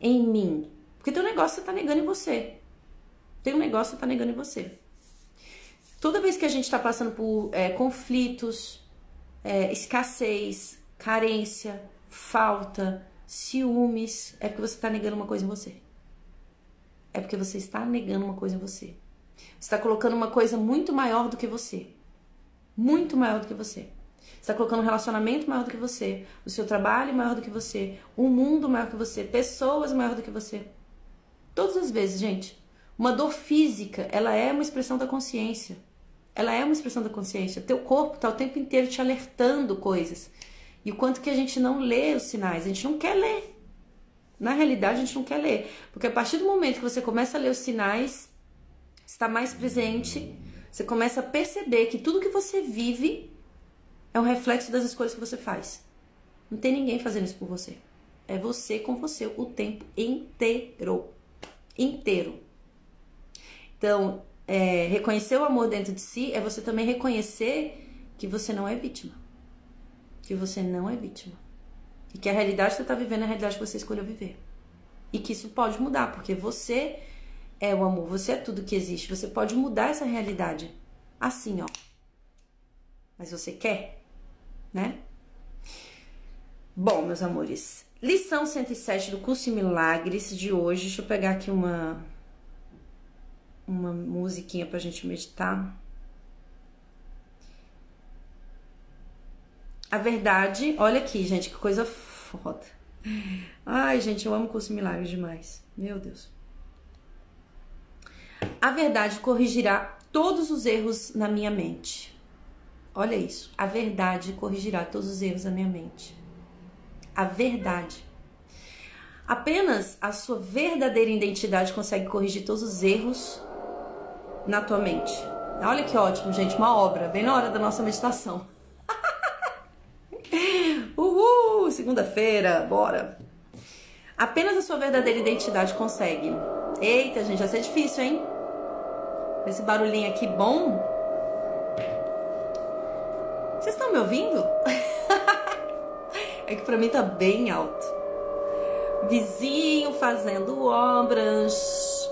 em mim? Porque tem um negócio você está negando em você. Tem um negócio que está negando em você. Toda vez que a gente está passando por é, conflitos, é, escassez, carência, falta, ciúmes, é porque você está negando uma coisa em você. É porque você está negando uma coisa em você. Você está colocando uma coisa muito maior do que você. Muito maior do que você. Você está colocando um relacionamento maior do que você, o seu trabalho maior do que você, um mundo maior que você, pessoas maior do que você. Todas as vezes, gente. Uma dor física, ela é uma expressão da consciência ela é uma expressão da consciência. Teu corpo está o tempo inteiro te alertando coisas. E o quanto que a gente não lê os sinais, a gente não quer ler. Na realidade, a gente não quer ler. Porque a partir do momento que você começa a ler os sinais, está mais presente, você começa a perceber que tudo que você vive é um reflexo das escolhas que você faz. Não tem ninguém fazendo isso por você. É você com você o tempo inteiro. Inteiro. Então, é, reconhecer o amor dentro de si é você também reconhecer que você não é vítima. Que você não é vítima. E que a realidade que você está vivendo é a realidade que você escolheu viver. E que isso pode mudar, porque você é o amor, você é tudo que existe. Você pode mudar essa realidade. Assim, ó. Mas você quer, né? Bom, meus amores, lição 107 do curso Milagres de hoje. Deixa eu pegar aqui uma uma musiquinha pra gente meditar. A verdade, olha aqui, gente, que coisa foda. Ai, gente, eu amo curso milagres demais. Meu Deus. A verdade corrigirá todos os erros na minha mente. Olha isso. A verdade corrigirá todos os erros da minha mente. A verdade. Apenas a sua verdadeira identidade consegue corrigir todos os erros na tua mente. Olha que ótimo, gente, uma obra, bem na hora da nossa meditação. Uhul, segunda-feira, bora. Apenas a sua verdadeira identidade consegue. Eita, gente, vai ser difícil, hein? Esse barulhinho aqui bom. Vocês estão me ouvindo? é que pra mim tá bem alto vizinho fazendo obras.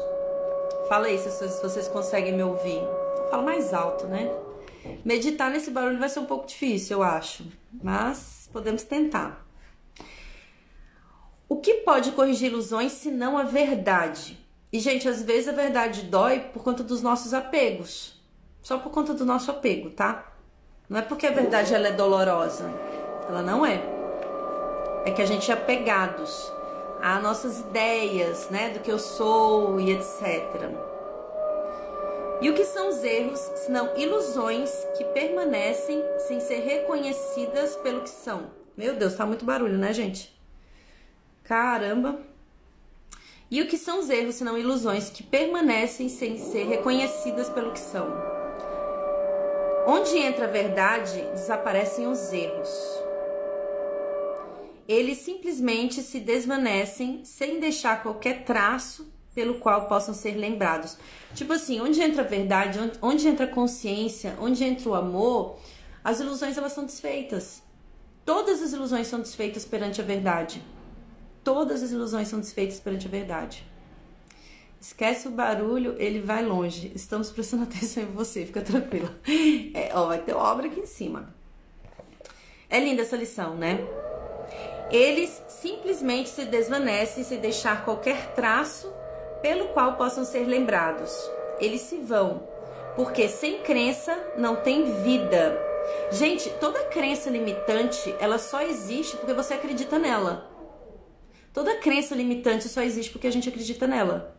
Fala aí se vocês conseguem me ouvir. Fala mais alto, né? Meditar nesse barulho vai ser um pouco difícil, eu acho, mas podemos tentar. O que pode corrigir ilusões se não a verdade? E, gente, às vezes a verdade dói por conta dos nossos apegos. Só por conta do nosso apego, tá? Não é porque a verdade ela é dolorosa. Ela não é. É que a gente é apegados a nossas ideias, né, do que eu sou e etc. E o que são os erros, senão ilusões que permanecem sem ser reconhecidas pelo que são? Meu Deus, tá muito barulho, né, gente? Caramba. E o que são os erros, senão ilusões que permanecem sem ser reconhecidas pelo que são? Onde entra a verdade, desaparecem os erros eles simplesmente se desvanecem sem deixar qualquer traço pelo qual possam ser lembrados. Tipo assim, onde entra a verdade, onde, onde entra a consciência, onde entra o amor, as ilusões elas são desfeitas. Todas as ilusões são desfeitas perante a verdade. Todas as ilusões são desfeitas perante a verdade. Esquece o barulho, ele vai longe. Estamos prestando atenção em você, fica tranquila. É, ó, vai ter obra aqui em cima. É linda essa lição, né? Eles simplesmente se desvanecem se deixar qualquer traço pelo qual possam ser lembrados. Eles se vão, porque sem crença não tem vida. Gente, toda crença limitante, ela só existe porque você acredita nela. Toda crença limitante só existe porque a gente acredita nela.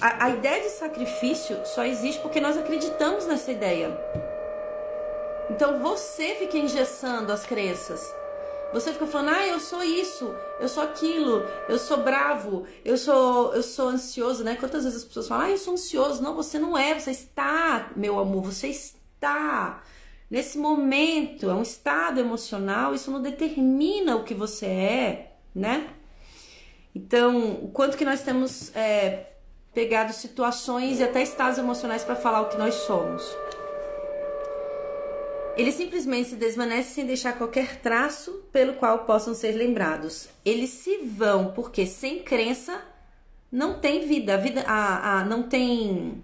A, a ideia de sacrifício só existe porque nós acreditamos nessa ideia. Então você fica engessando as crenças. Você fica falando, ah, eu sou isso, eu sou aquilo, eu sou bravo, eu sou, eu sou ansioso, né? Quantas vezes as pessoas falam, ah, eu sou ansioso. Não, você não é, você está, meu amor, você está. Nesse momento, é um estado emocional, isso não determina o que você é, né? Então, o quanto que nós temos é, pegado situações e até estados emocionais para falar o que nós somos. Eles simplesmente se desvanecem sem deixar qualquer traço pelo qual possam ser lembrados. Eles se vão porque sem crença não tem vida. A vida a, a, não tem.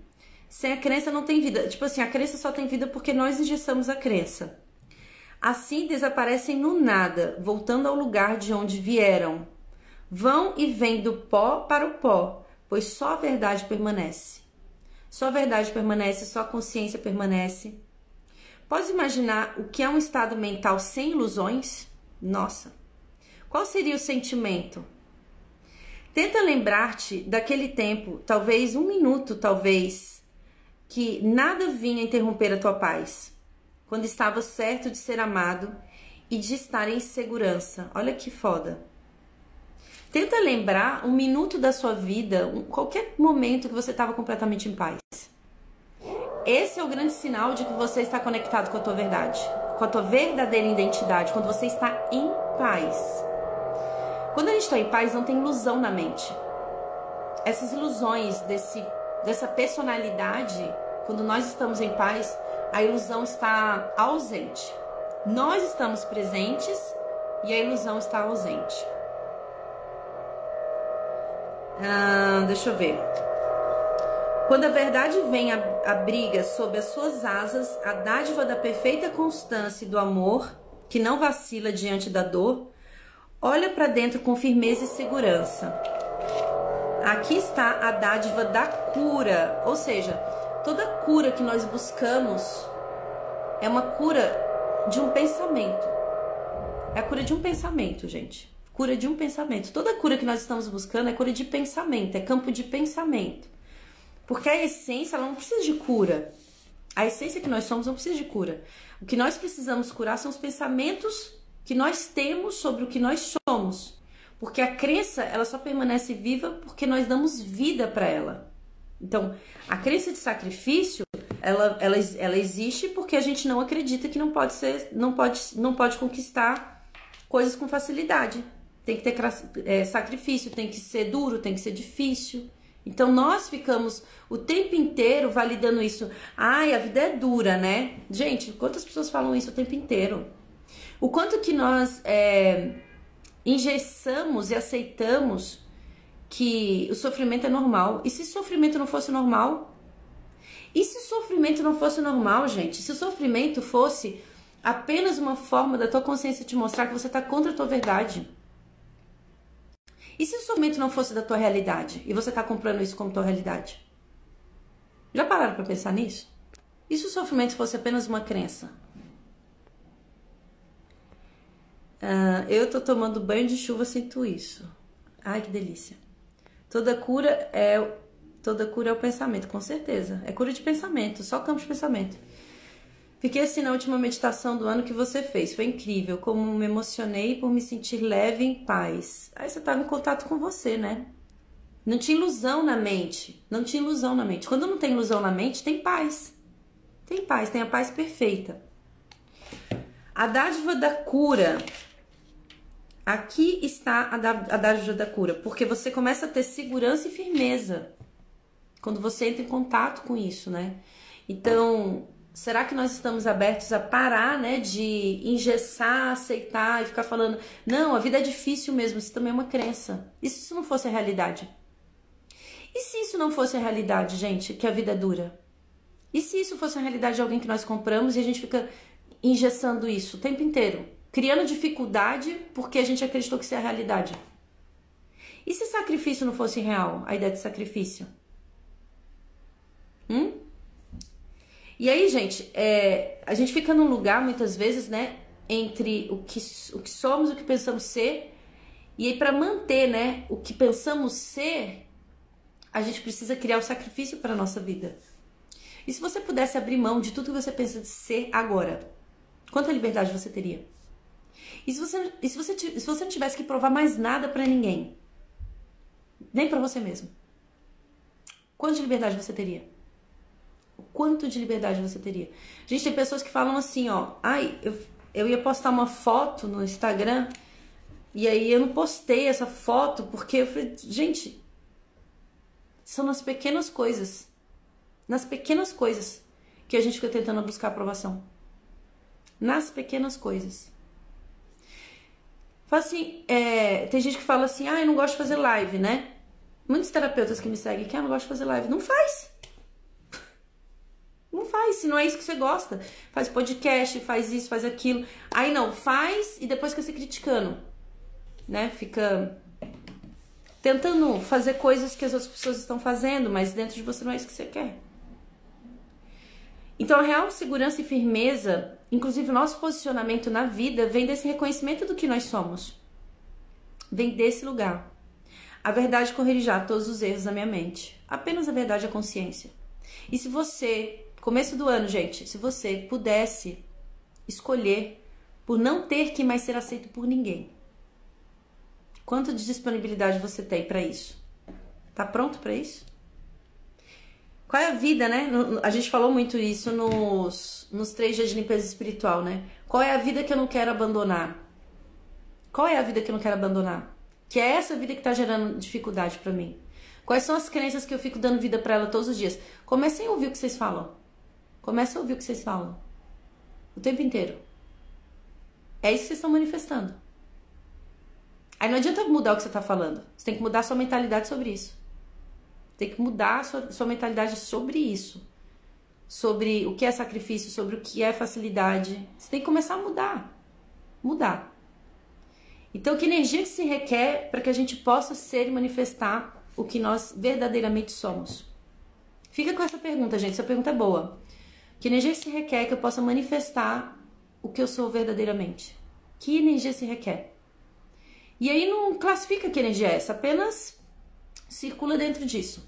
Sem a crença não tem vida. Tipo assim, a crença só tem vida porque nós ingestamos a crença. Assim desaparecem no nada, voltando ao lugar de onde vieram. Vão e vêm do pó para o pó, pois só a verdade permanece. Só a verdade permanece, só a consciência permanece. Pode imaginar o que é um estado mental sem ilusões? Nossa! Qual seria o sentimento? Tenta lembrar-te daquele tempo, talvez um minuto, talvez, que nada vinha interromper a tua paz, quando estava certo de ser amado e de estar em segurança. Olha que foda. Tenta lembrar um minuto da sua vida, qualquer momento que você estava completamente em paz. Esse é o grande sinal de que você está conectado com a tua verdade, com a tua verdadeira identidade, quando você está em paz. Quando a gente está em paz, não tem ilusão na mente. Essas ilusões desse, dessa personalidade, quando nós estamos em paz, a ilusão está ausente. Nós estamos presentes e a ilusão está ausente. Ah, deixa eu ver. Quando a verdade vem a, a briga sob as suas asas, a dádiva da perfeita constância e do amor, que não vacila diante da dor, olha para dentro com firmeza e segurança. Aqui está a dádiva da cura, ou seja, toda cura que nós buscamos é uma cura de um pensamento. É a cura de um pensamento, gente. Cura de um pensamento. Toda cura que nós estamos buscando é cura de pensamento, é campo de pensamento. Porque a essência ela não precisa de cura. A essência que nós somos não precisa de cura. O que nós precisamos curar são os pensamentos que nós temos sobre o que nós somos. Porque a crença, ela só permanece viva porque nós damos vida para ela. Então, a crença de sacrifício, ela, ela, ela existe porque a gente não acredita que não pode ser, não pode, não pode conquistar coisas com facilidade. Tem que ter é, sacrifício, tem que ser duro, tem que ser difícil. Então nós ficamos o tempo inteiro validando isso. Ai, a vida é dura, né? Gente, quantas pessoas falam isso o tempo inteiro? O quanto que nós é, engessamos e aceitamos que o sofrimento é normal. E se sofrimento não fosse normal? E se sofrimento não fosse normal, gente? Se o sofrimento fosse apenas uma forma da tua consciência te mostrar que você está contra a tua verdade? E se o sofrimento não fosse da tua realidade e você está comprando isso como tua realidade? Já pararam para pensar nisso? E se o sofrimento fosse apenas uma crença? Uh, eu tô tomando banho de chuva, sinto isso. Ai, que delícia. Toda cura é toda cura é o pensamento, com certeza. É cura de pensamento, só campo de pensamento. Fiquei assim na última meditação do ano que você fez. Foi incrível, como me emocionei por me sentir leve em paz. Aí você estava em contato com você, né? Não tinha ilusão na mente. Não tinha ilusão na mente. Quando não tem ilusão na mente, tem paz. Tem paz, tem a paz perfeita. A dádiva da cura. Aqui está a dádiva da cura, porque você começa a ter segurança e firmeza quando você entra em contato com isso, né? Então, será que nós estamos abertos a parar, né, de engessar, aceitar e ficar falando, não, a vida é difícil mesmo, isso também é uma crença. E se isso não fosse a realidade? E se isso não fosse a realidade, gente, que a vida é dura? E se isso fosse a realidade de alguém que nós compramos e a gente fica engessando isso o tempo inteiro, criando dificuldade porque a gente acreditou que isso é a realidade? E se sacrifício não fosse real, a ideia de sacrifício? Hum? E aí, gente, é, a gente fica num lugar muitas vezes, né, entre o que, o que somos, o que pensamos ser, e aí para manter, né, o que pensamos ser, a gente precisa criar o sacrifício para nossa vida. E se você pudesse abrir mão de tudo que você pensa de ser agora, quanta liberdade você teria? E se você, e se você, se você não tivesse que provar mais nada para ninguém, nem para você mesmo, quanta liberdade você teria? O quanto de liberdade você teria? Gente, tem pessoas que falam assim, ó, ai, eu, eu ia postar uma foto no Instagram e aí eu não postei essa foto porque eu falei, gente, são nas pequenas coisas, nas pequenas coisas que a gente fica tentando buscar aprovação. Nas pequenas coisas. Assim, é, tem gente que fala assim, ah, eu não gosto de fazer live, né? Muitos terapeutas que me seguem que ah, eu não gosto de fazer live. Não faz. Não faz, se não é isso que você gosta. Faz podcast, faz isso, faz aquilo. Aí não, faz e depois fica se criticando. Né? Fica tentando fazer coisas que as outras pessoas estão fazendo, mas dentro de você não é isso que você quer. Então, a real segurança e firmeza, inclusive o nosso posicionamento na vida, vem desse reconhecimento do que nós somos. Vem desse lugar. A verdade corrigirá todos os erros da minha mente. Apenas a verdade é consciência. E se você Começo do ano, gente, se você pudesse escolher por não ter que mais ser aceito por ninguém, quanto de disponibilidade você tem para isso? Tá pronto para isso? Qual é a vida, né? A gente falou muito isso nos, nos três dias de limpeza espiritual, né? Qual é a vida que eu não quero abandonar? Qual é a vida que eu não quero abandonar? Que é essa vida que tá gerando dificuldade para mim. Quais são as crenças que eu fico dando vida para ela todos os dias? Comecem a ouvir o que vocês falam. Começa a ouvir o que vocês falam. O tempo inteiro. É isso que vocês estão manifestando. Aí não adianta mudar o que você está falando. Você tem que mudar a sua mentalidade sobre isso. Tem que mudar a sua, sua mentalidade sobre isso. Sobre o que é sacrifício, sobre o que é facilidade. Você tem que começar a mudar. Mudar. Então, que energia que se requer para que a gente possa ser e manifestar o que nós verdadeiramente somos? Fica com essa pergunta, gente. Essa pergunta é boa. Que energia se requer que eu possa manifestar o que eu sou verdadeiramente? Que energia se requer? E aí não classifica que energia é essa, apenas circula dentro disso.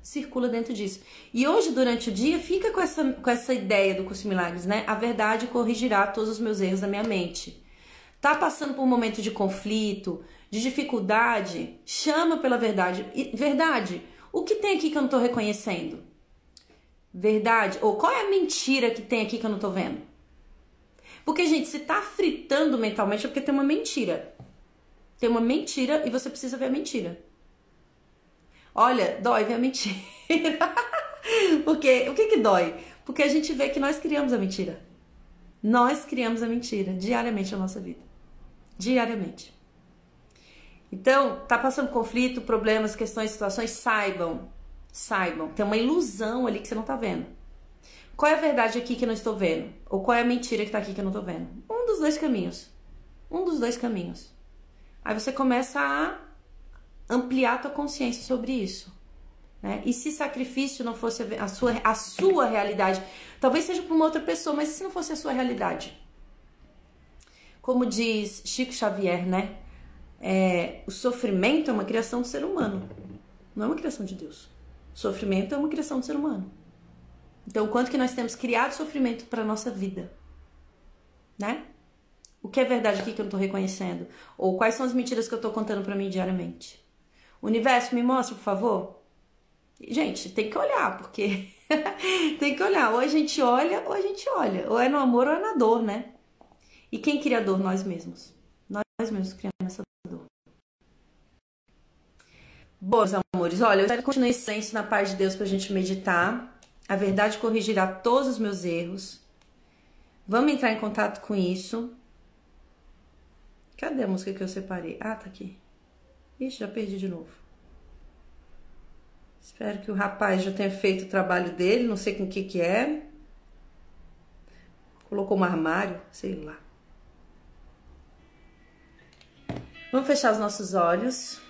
circula dentro disso. E hoje, durante o dia, fica com essa, com essa ideia do curso Milagres, né? A verdade corrigirá todos os meus erros da minha mente. Tá passando por um momento de conflito, de dificuldade? Chama pela verdade. Verdade, o que tem aqui que eu não tô reconhecendo? Verdade, ou qual é a mentira que tem aqui que eu não tô vendo? Porque, gente, se tá fritando mentalmente é porque tem uma mentira. Tem uma mentira e você precisa ver a mentira. Olha, dói ver a mentira. Porque o que que dói? Porque a gente vê que nós criamos a mentira. Nós criamos a mentira diariamente na nossa vida. Diariamente. Então, tá passando conflito, problemas, questões, situações, saibam, saibam, tem uma ilusão ali que você não tá vendo. Qual é a verdade aqui que eu não estou vendo? Ou qual é a mentira que tá aqui que eu não tô vendo? Um dos dois caminhos. Um dos dois caminhos. Aí você começa a ampliar a tua consciência sobre isso. Né? E se sacrifício não fosse a sua, a sua realidade, talvez seja para uma outra pessoa, mas se não fosse a sua realidade? Como diz Chico Xavier, né? É, o sofrimento é uma criação do ser humano, não é uma criação de Deus. Sofrimento é uma criação do ser humano. Então, o quanto que nós temos criado sofrimento para nossa vida, né? O que é verdade aqui que eu não tô reconhecendo? Ou quais são as mentiras que eu tô contando para mim diariamente? Universo, me mostra, por favor. Gente, tem que olhar, porque tem que olhar. Ou a gente olha, ou a gente olha. Ou é no amor, ou é na dor, né? E quem cria a dor? Nós mesmos. Nós mesmos criamos essa dor. Bom, meus amores, olha, eu quero continuar esse silêncio na paz de Deus pra gente meditar. A verdade corrigirá todos os meus erros. Vamos entrar em contato com isso. Cadê a música que eu separei? Ah, tá aqui. Ixi, já perdi de novo. Espero que o rapaz já tenha feito o trabalho dele, não sei com o que que é. Colocou um armário, sei lá. Vamos fechar os nossos olhos.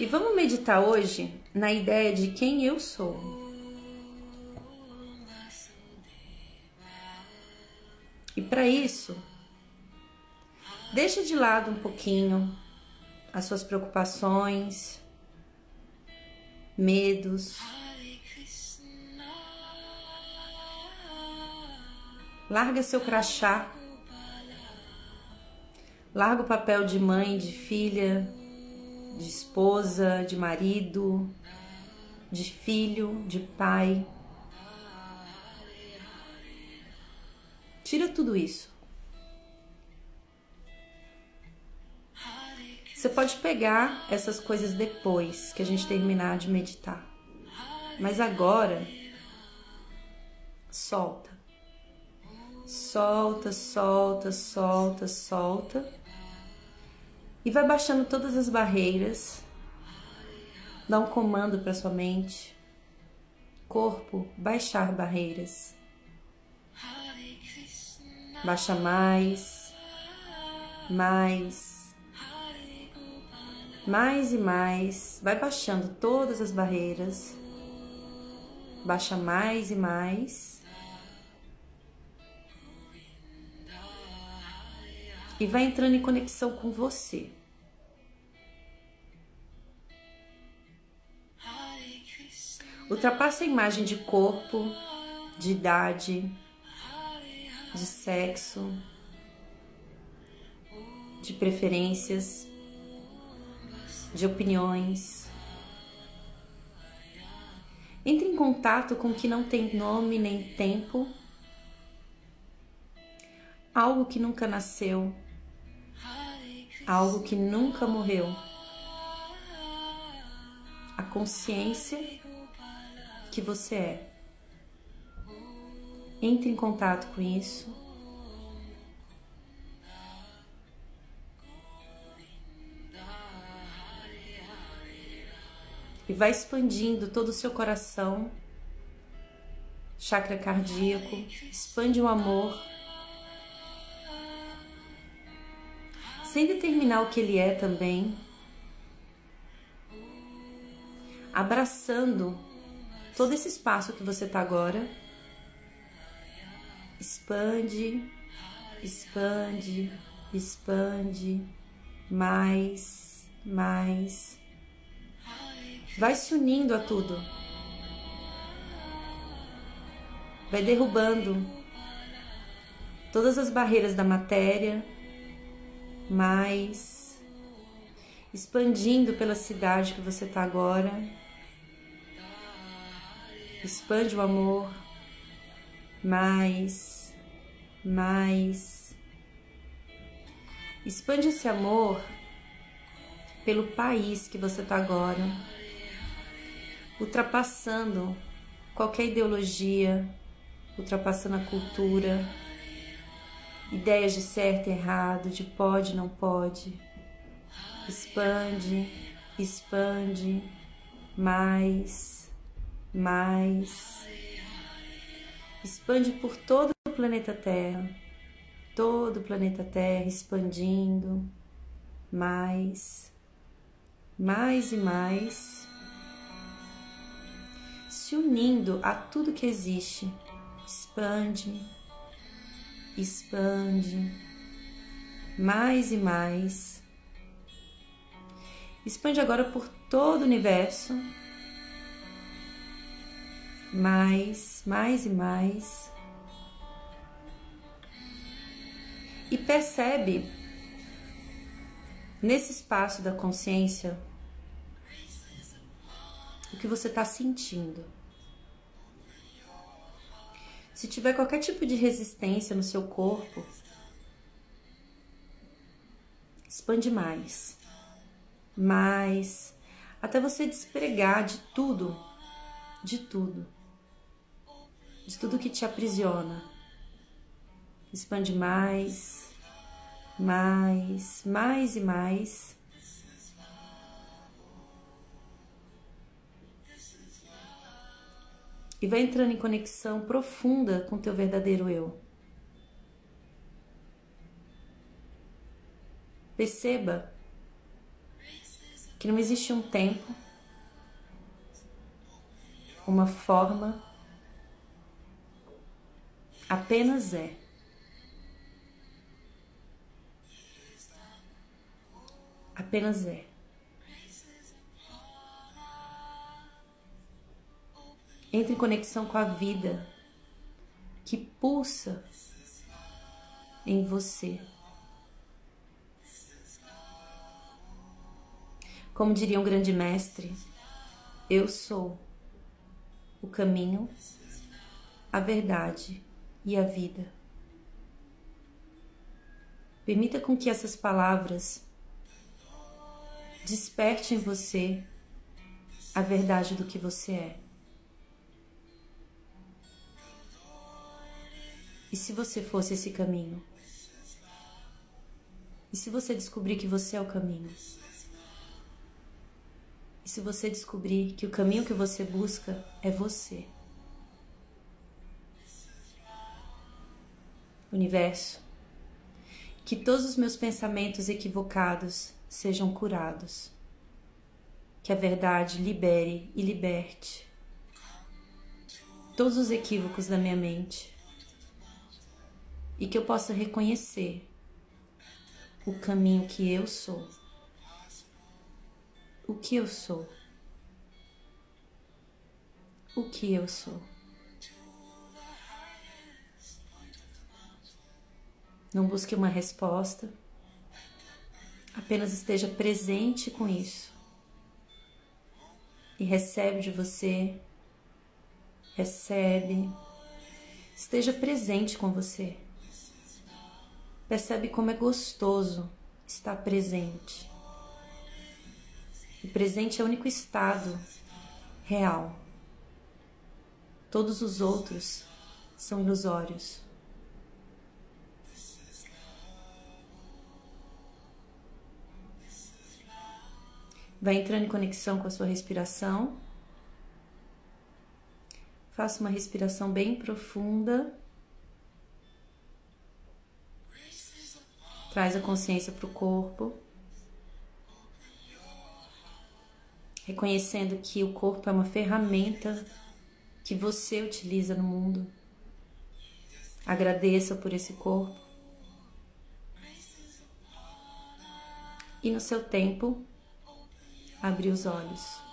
E vamos meditar hoje na ideia de quem eu sou. E para isso, deixa de lado um pouquinho as suas preocupações, medos. Larga seu crachá. Larga o papel de mãe, de filha, de esposa, de marido, de filho, de pai. Tira tudo isso. Você pode pegar essas coisas depois que a gente terminar de meditar. Mas agora, solta. Solta, solta, solta, solta e vai baixando todas as barreiras. Dá um comando para sua mente. Corpo, baixar barreiras. Baixa mais, mais, mais e mais. Vai baixando todas as barreiras. Baixa mais e mais. E vai entrando em conexão com você. Ultrapassa a imagem de corpo, de idade, de sexo, de preferências, de opiniões. Entre em contato com o que não tem nome nem tempo, algo que nunca nasceu, algo que nunca morreu. A consciência que você é. Entre em contato com isso. E vai expandindo todo o seu coração, chakra cardíaco, expande o amor sem determinar o que ele é também, abraçando todo esse espaço que você está agora. Expande, expande, expande, mais, mais. Vai se unindo a tudo. Vai derrubando todas as barreiras da matéria, mais expandindo pela cidade que você está agora. Expande o amor, mais, mais. Expande esse amor pelo país que você está agora, ultrapassando qualquer ideologia, ultrapassando a cultura, ideias de certo e errado, de pode, não pode. Expande, expande, mais, mais. Expande por todo o planeta Terra, todo o planeta Terra expandindo, mais, mais e mais, se unindo a tudo que existe. Expande, expande mais e mais. Expande agora por todo o universo. Mais, mais e mais. E percebe nesse espaço da consciência o que você está sentindo. Se tiver qualquer tipo de resistência no seu corpo, expande mais, mais, até você despregar de tudo, de tudo, de tudo que te aprisiona. Expande mais, mais, mais e mais. E vai entrando em conexão profunda com teu verdadeiro eu. Perceba que não existe um tempo, uma forma, apenas é. Apenas é. Entre em conexão com a vida que pulsa em você. Como diria um grande mestre, eu sou o caminho, a verdade e a vida. Permita com que essas palavras desperte em você a verdade do que você é. E se você fosse esse caminho? E se você descobrir que você é o caminho? E se você descobrir que o caminho que você busca é você? Universo, que todos os meus pensamentos equivocados sejam curados. Que a verdade libere e liberte todos os equívocos da minha mente e que eu possa reconhecer o caminho que eu sou. O que eu sou. O que eu sou. Não busque uma resposta, apenas esteja presente com isso e recebe de você, recebe, esteja presente com você. Percebe como é gostoso estar presente. O presente é o único estado real. Todos os outros são ilusórios. Vai entrando em conexão com a sua respiração. Faça uma respiração bem profunda. Traz a consciência para o corpo. Reconhecendo que o corpo é uma ferramenta que você utiliza no mundo. Agradeça por esse corpo. E no seu tempo, abrir os olhos.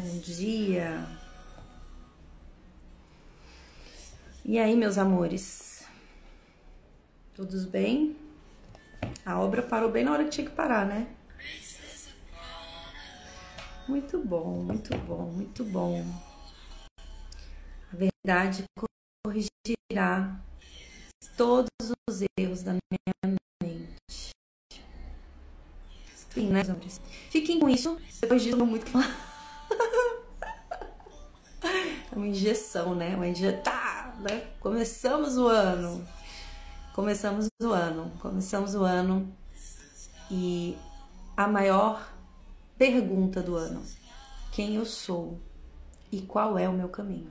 Dia. E aí, meus amores? Todos bem? A obra parou bem na hora que tinha que parar, né? Muito bom, muito bom, muito bom. A verdade corrigirá todos os erros da minha mente. Sim, né, amores? Fiquem com isso. Depois disso, muito É uma injeção, né? Uma injeção. Tá, né? Começamos o ano. Começamos o ano. Começamos o ano. E a maior pergunta do ano: quem eu sou e qual é o meu caminho?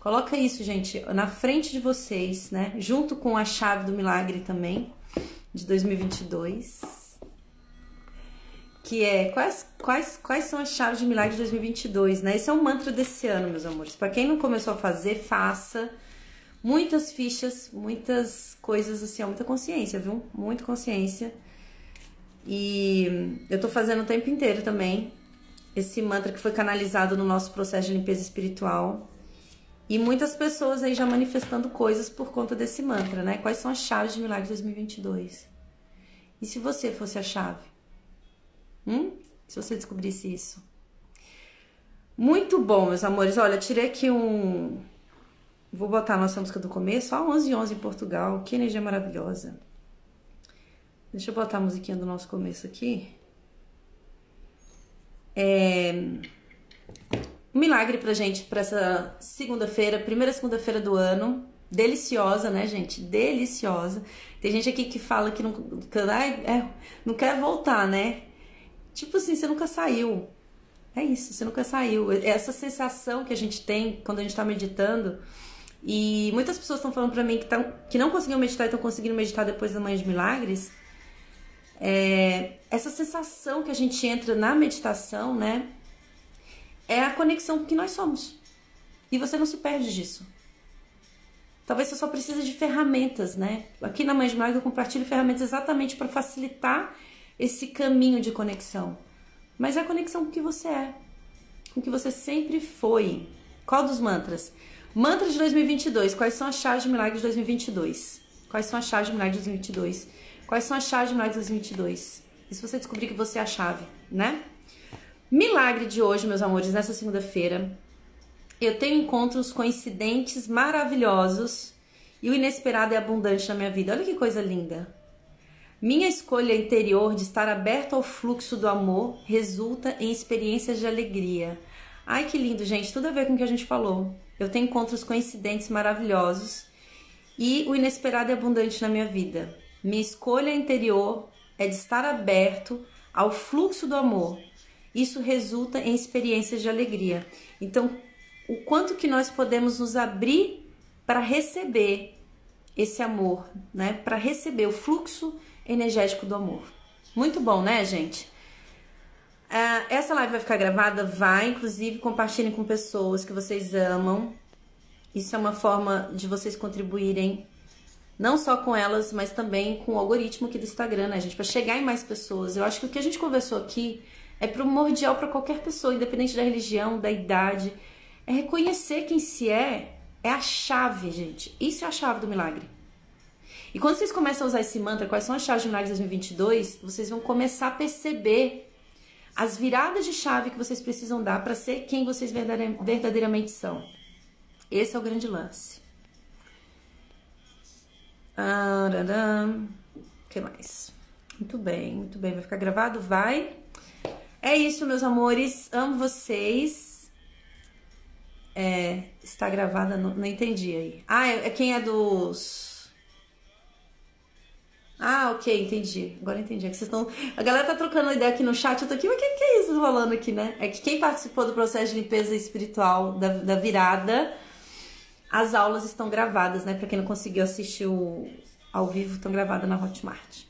Coloca isso, gente, na frente de vocês, né? Junto com a chave do milagre também de 2022 que é quais, quais, quais são as chaves de milagre de 2022, né? Esse é o mantra desse ano, meus amores. Para quem não começou a fazer, faça muitas fichas, muitas coisas assim, ó, muita consciência, viu? Muita consciência. E eu tô fazendo o tempo inteiro também esse mantra que foi canalizado no nosso processo de limpeza espiritual. E muitas pessoas aí já manifestando coisas por conta desse mantra, né? Quais são as chaves de milagre de 2022? E se você fosse a chave? Hum? Se você descobrisse isso. Muito bom, meus amores. Olha, tirei aqui um. Vou botar a nossa música do começo. Ó, 11 11 em Portugal. Que energia maravilhosa. Deixa eu botar a musiquinha do nosso começo aqui. É. Um milagre pra gente, pra essa segunda-feira, primeira segunda-feira do ano. Deliciosa, né, gente? Deliciosa. Tem gente aqui que fala que não, que, é, não quer voltar, né? Tipo assim, você nunca saiu. É isso, você nunca saiu. Essa sensação que a gente tem quando a gente está meditando. E muitas pessoas estão falando para mim que, tão, que não conseguiram meditar e estão conseguindo meditar depois da Manhã de Milagres. É, essa sensação que a gente entra na meditação, né? É a conexão que nós somos. E você não se perde disso. Talvez você só precise de ferramentas, né? Aqui na Mãe de Milagres eu compartilho ferramentas exatamente para facilitar esse caminho de conexão, mas é a conexão com o que você é, com o que você sempre foi. Qual dos mantras? Mantra de 2022. Quais são as chaves de milagre de 2022? Quais são as chaves de milagre de 2022? Quais são as chaves de milagre de 2022? E se você descobrir que você é a chave, né? Milagre de hoje, meus amores, nessa segunda-feira, eu tenho encontros coincidentes maravilhosos e o inesperado é abundante na minha vida. Olha que coisa linda. Minha escolha interior de estar aberto ao fluxo do amor resulta em experiências de alegria. Ai que lindo, gente, tudo a ver com o que a gente falou. Eu tenho encontros coincidentes maravilhosos e o inesperado é abundante na minha vida. Minha escolha interior é de estar aberto ao fluxo do amor. Isso resulta em experiências de alegria. Então, o quanto que nós podemos nos abrir para receber esse amor, né? Para receber o fluxo energético do amor. Muito bom, né, gente? Uh, essa live vai ficar gravada? Vai, inclusive compartilhem com pessoas que vocês amam. Isso é uma forma de vocês contribuírem não só com elas, mas também com o algoritmo aqui do Instagram, né, gente? Para chegar em mais pessoas. Eu acho que o que a gente conversou aqui é primordial para qualquer pessoa, independente da religião, da idade. É reconhecer quem se é, é a chave, gente. Isso é a chave do milagre. E quando vocês começam a usar esse mantra, quais são as chaves de milagre 2022, vocês vão começar a perceber as viradas de chave que vocês precisam dar para ser quem vocês verdadeiramente são. Esse é o grande lance. O que mais? Muito bem, muito bem. Vai ficar gravado? Vai. É isso, meus amores. Amo vocês. É, está gravada, não, não entendi aí. Ah, é, é quem é dos ah, ok, entendi. Agora entendi. É que vocês estão. A galera tá trocando ideia aqui no chat. Eu tô aqui, mas o que, que é isso rolando aqui, né? É que quem participou do processo de limpeza espiritual da, da virada, as aulas estão gravadas, né? Pra quem não conseguiu assistir o, ao vivo, estão gravadas na Hotmart.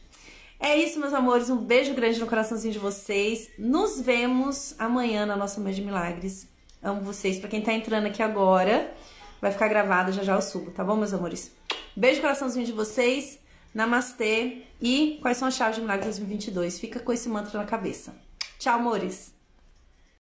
É isso, meus amores. Um beijo grande no coraçãozinho de vocês. Nos vemos amanhã na nossa Mês de Milagres. Amo vocês. Para quem tá entrando aqui agora, vai ficar gravado, já já eu subo, tá bom, meus amores? Beijo coraçãozinho de vocês. Namastê. E quais são as chaves de milagres 2022? Fica com esse mantra na cabeça. Tchau, amores.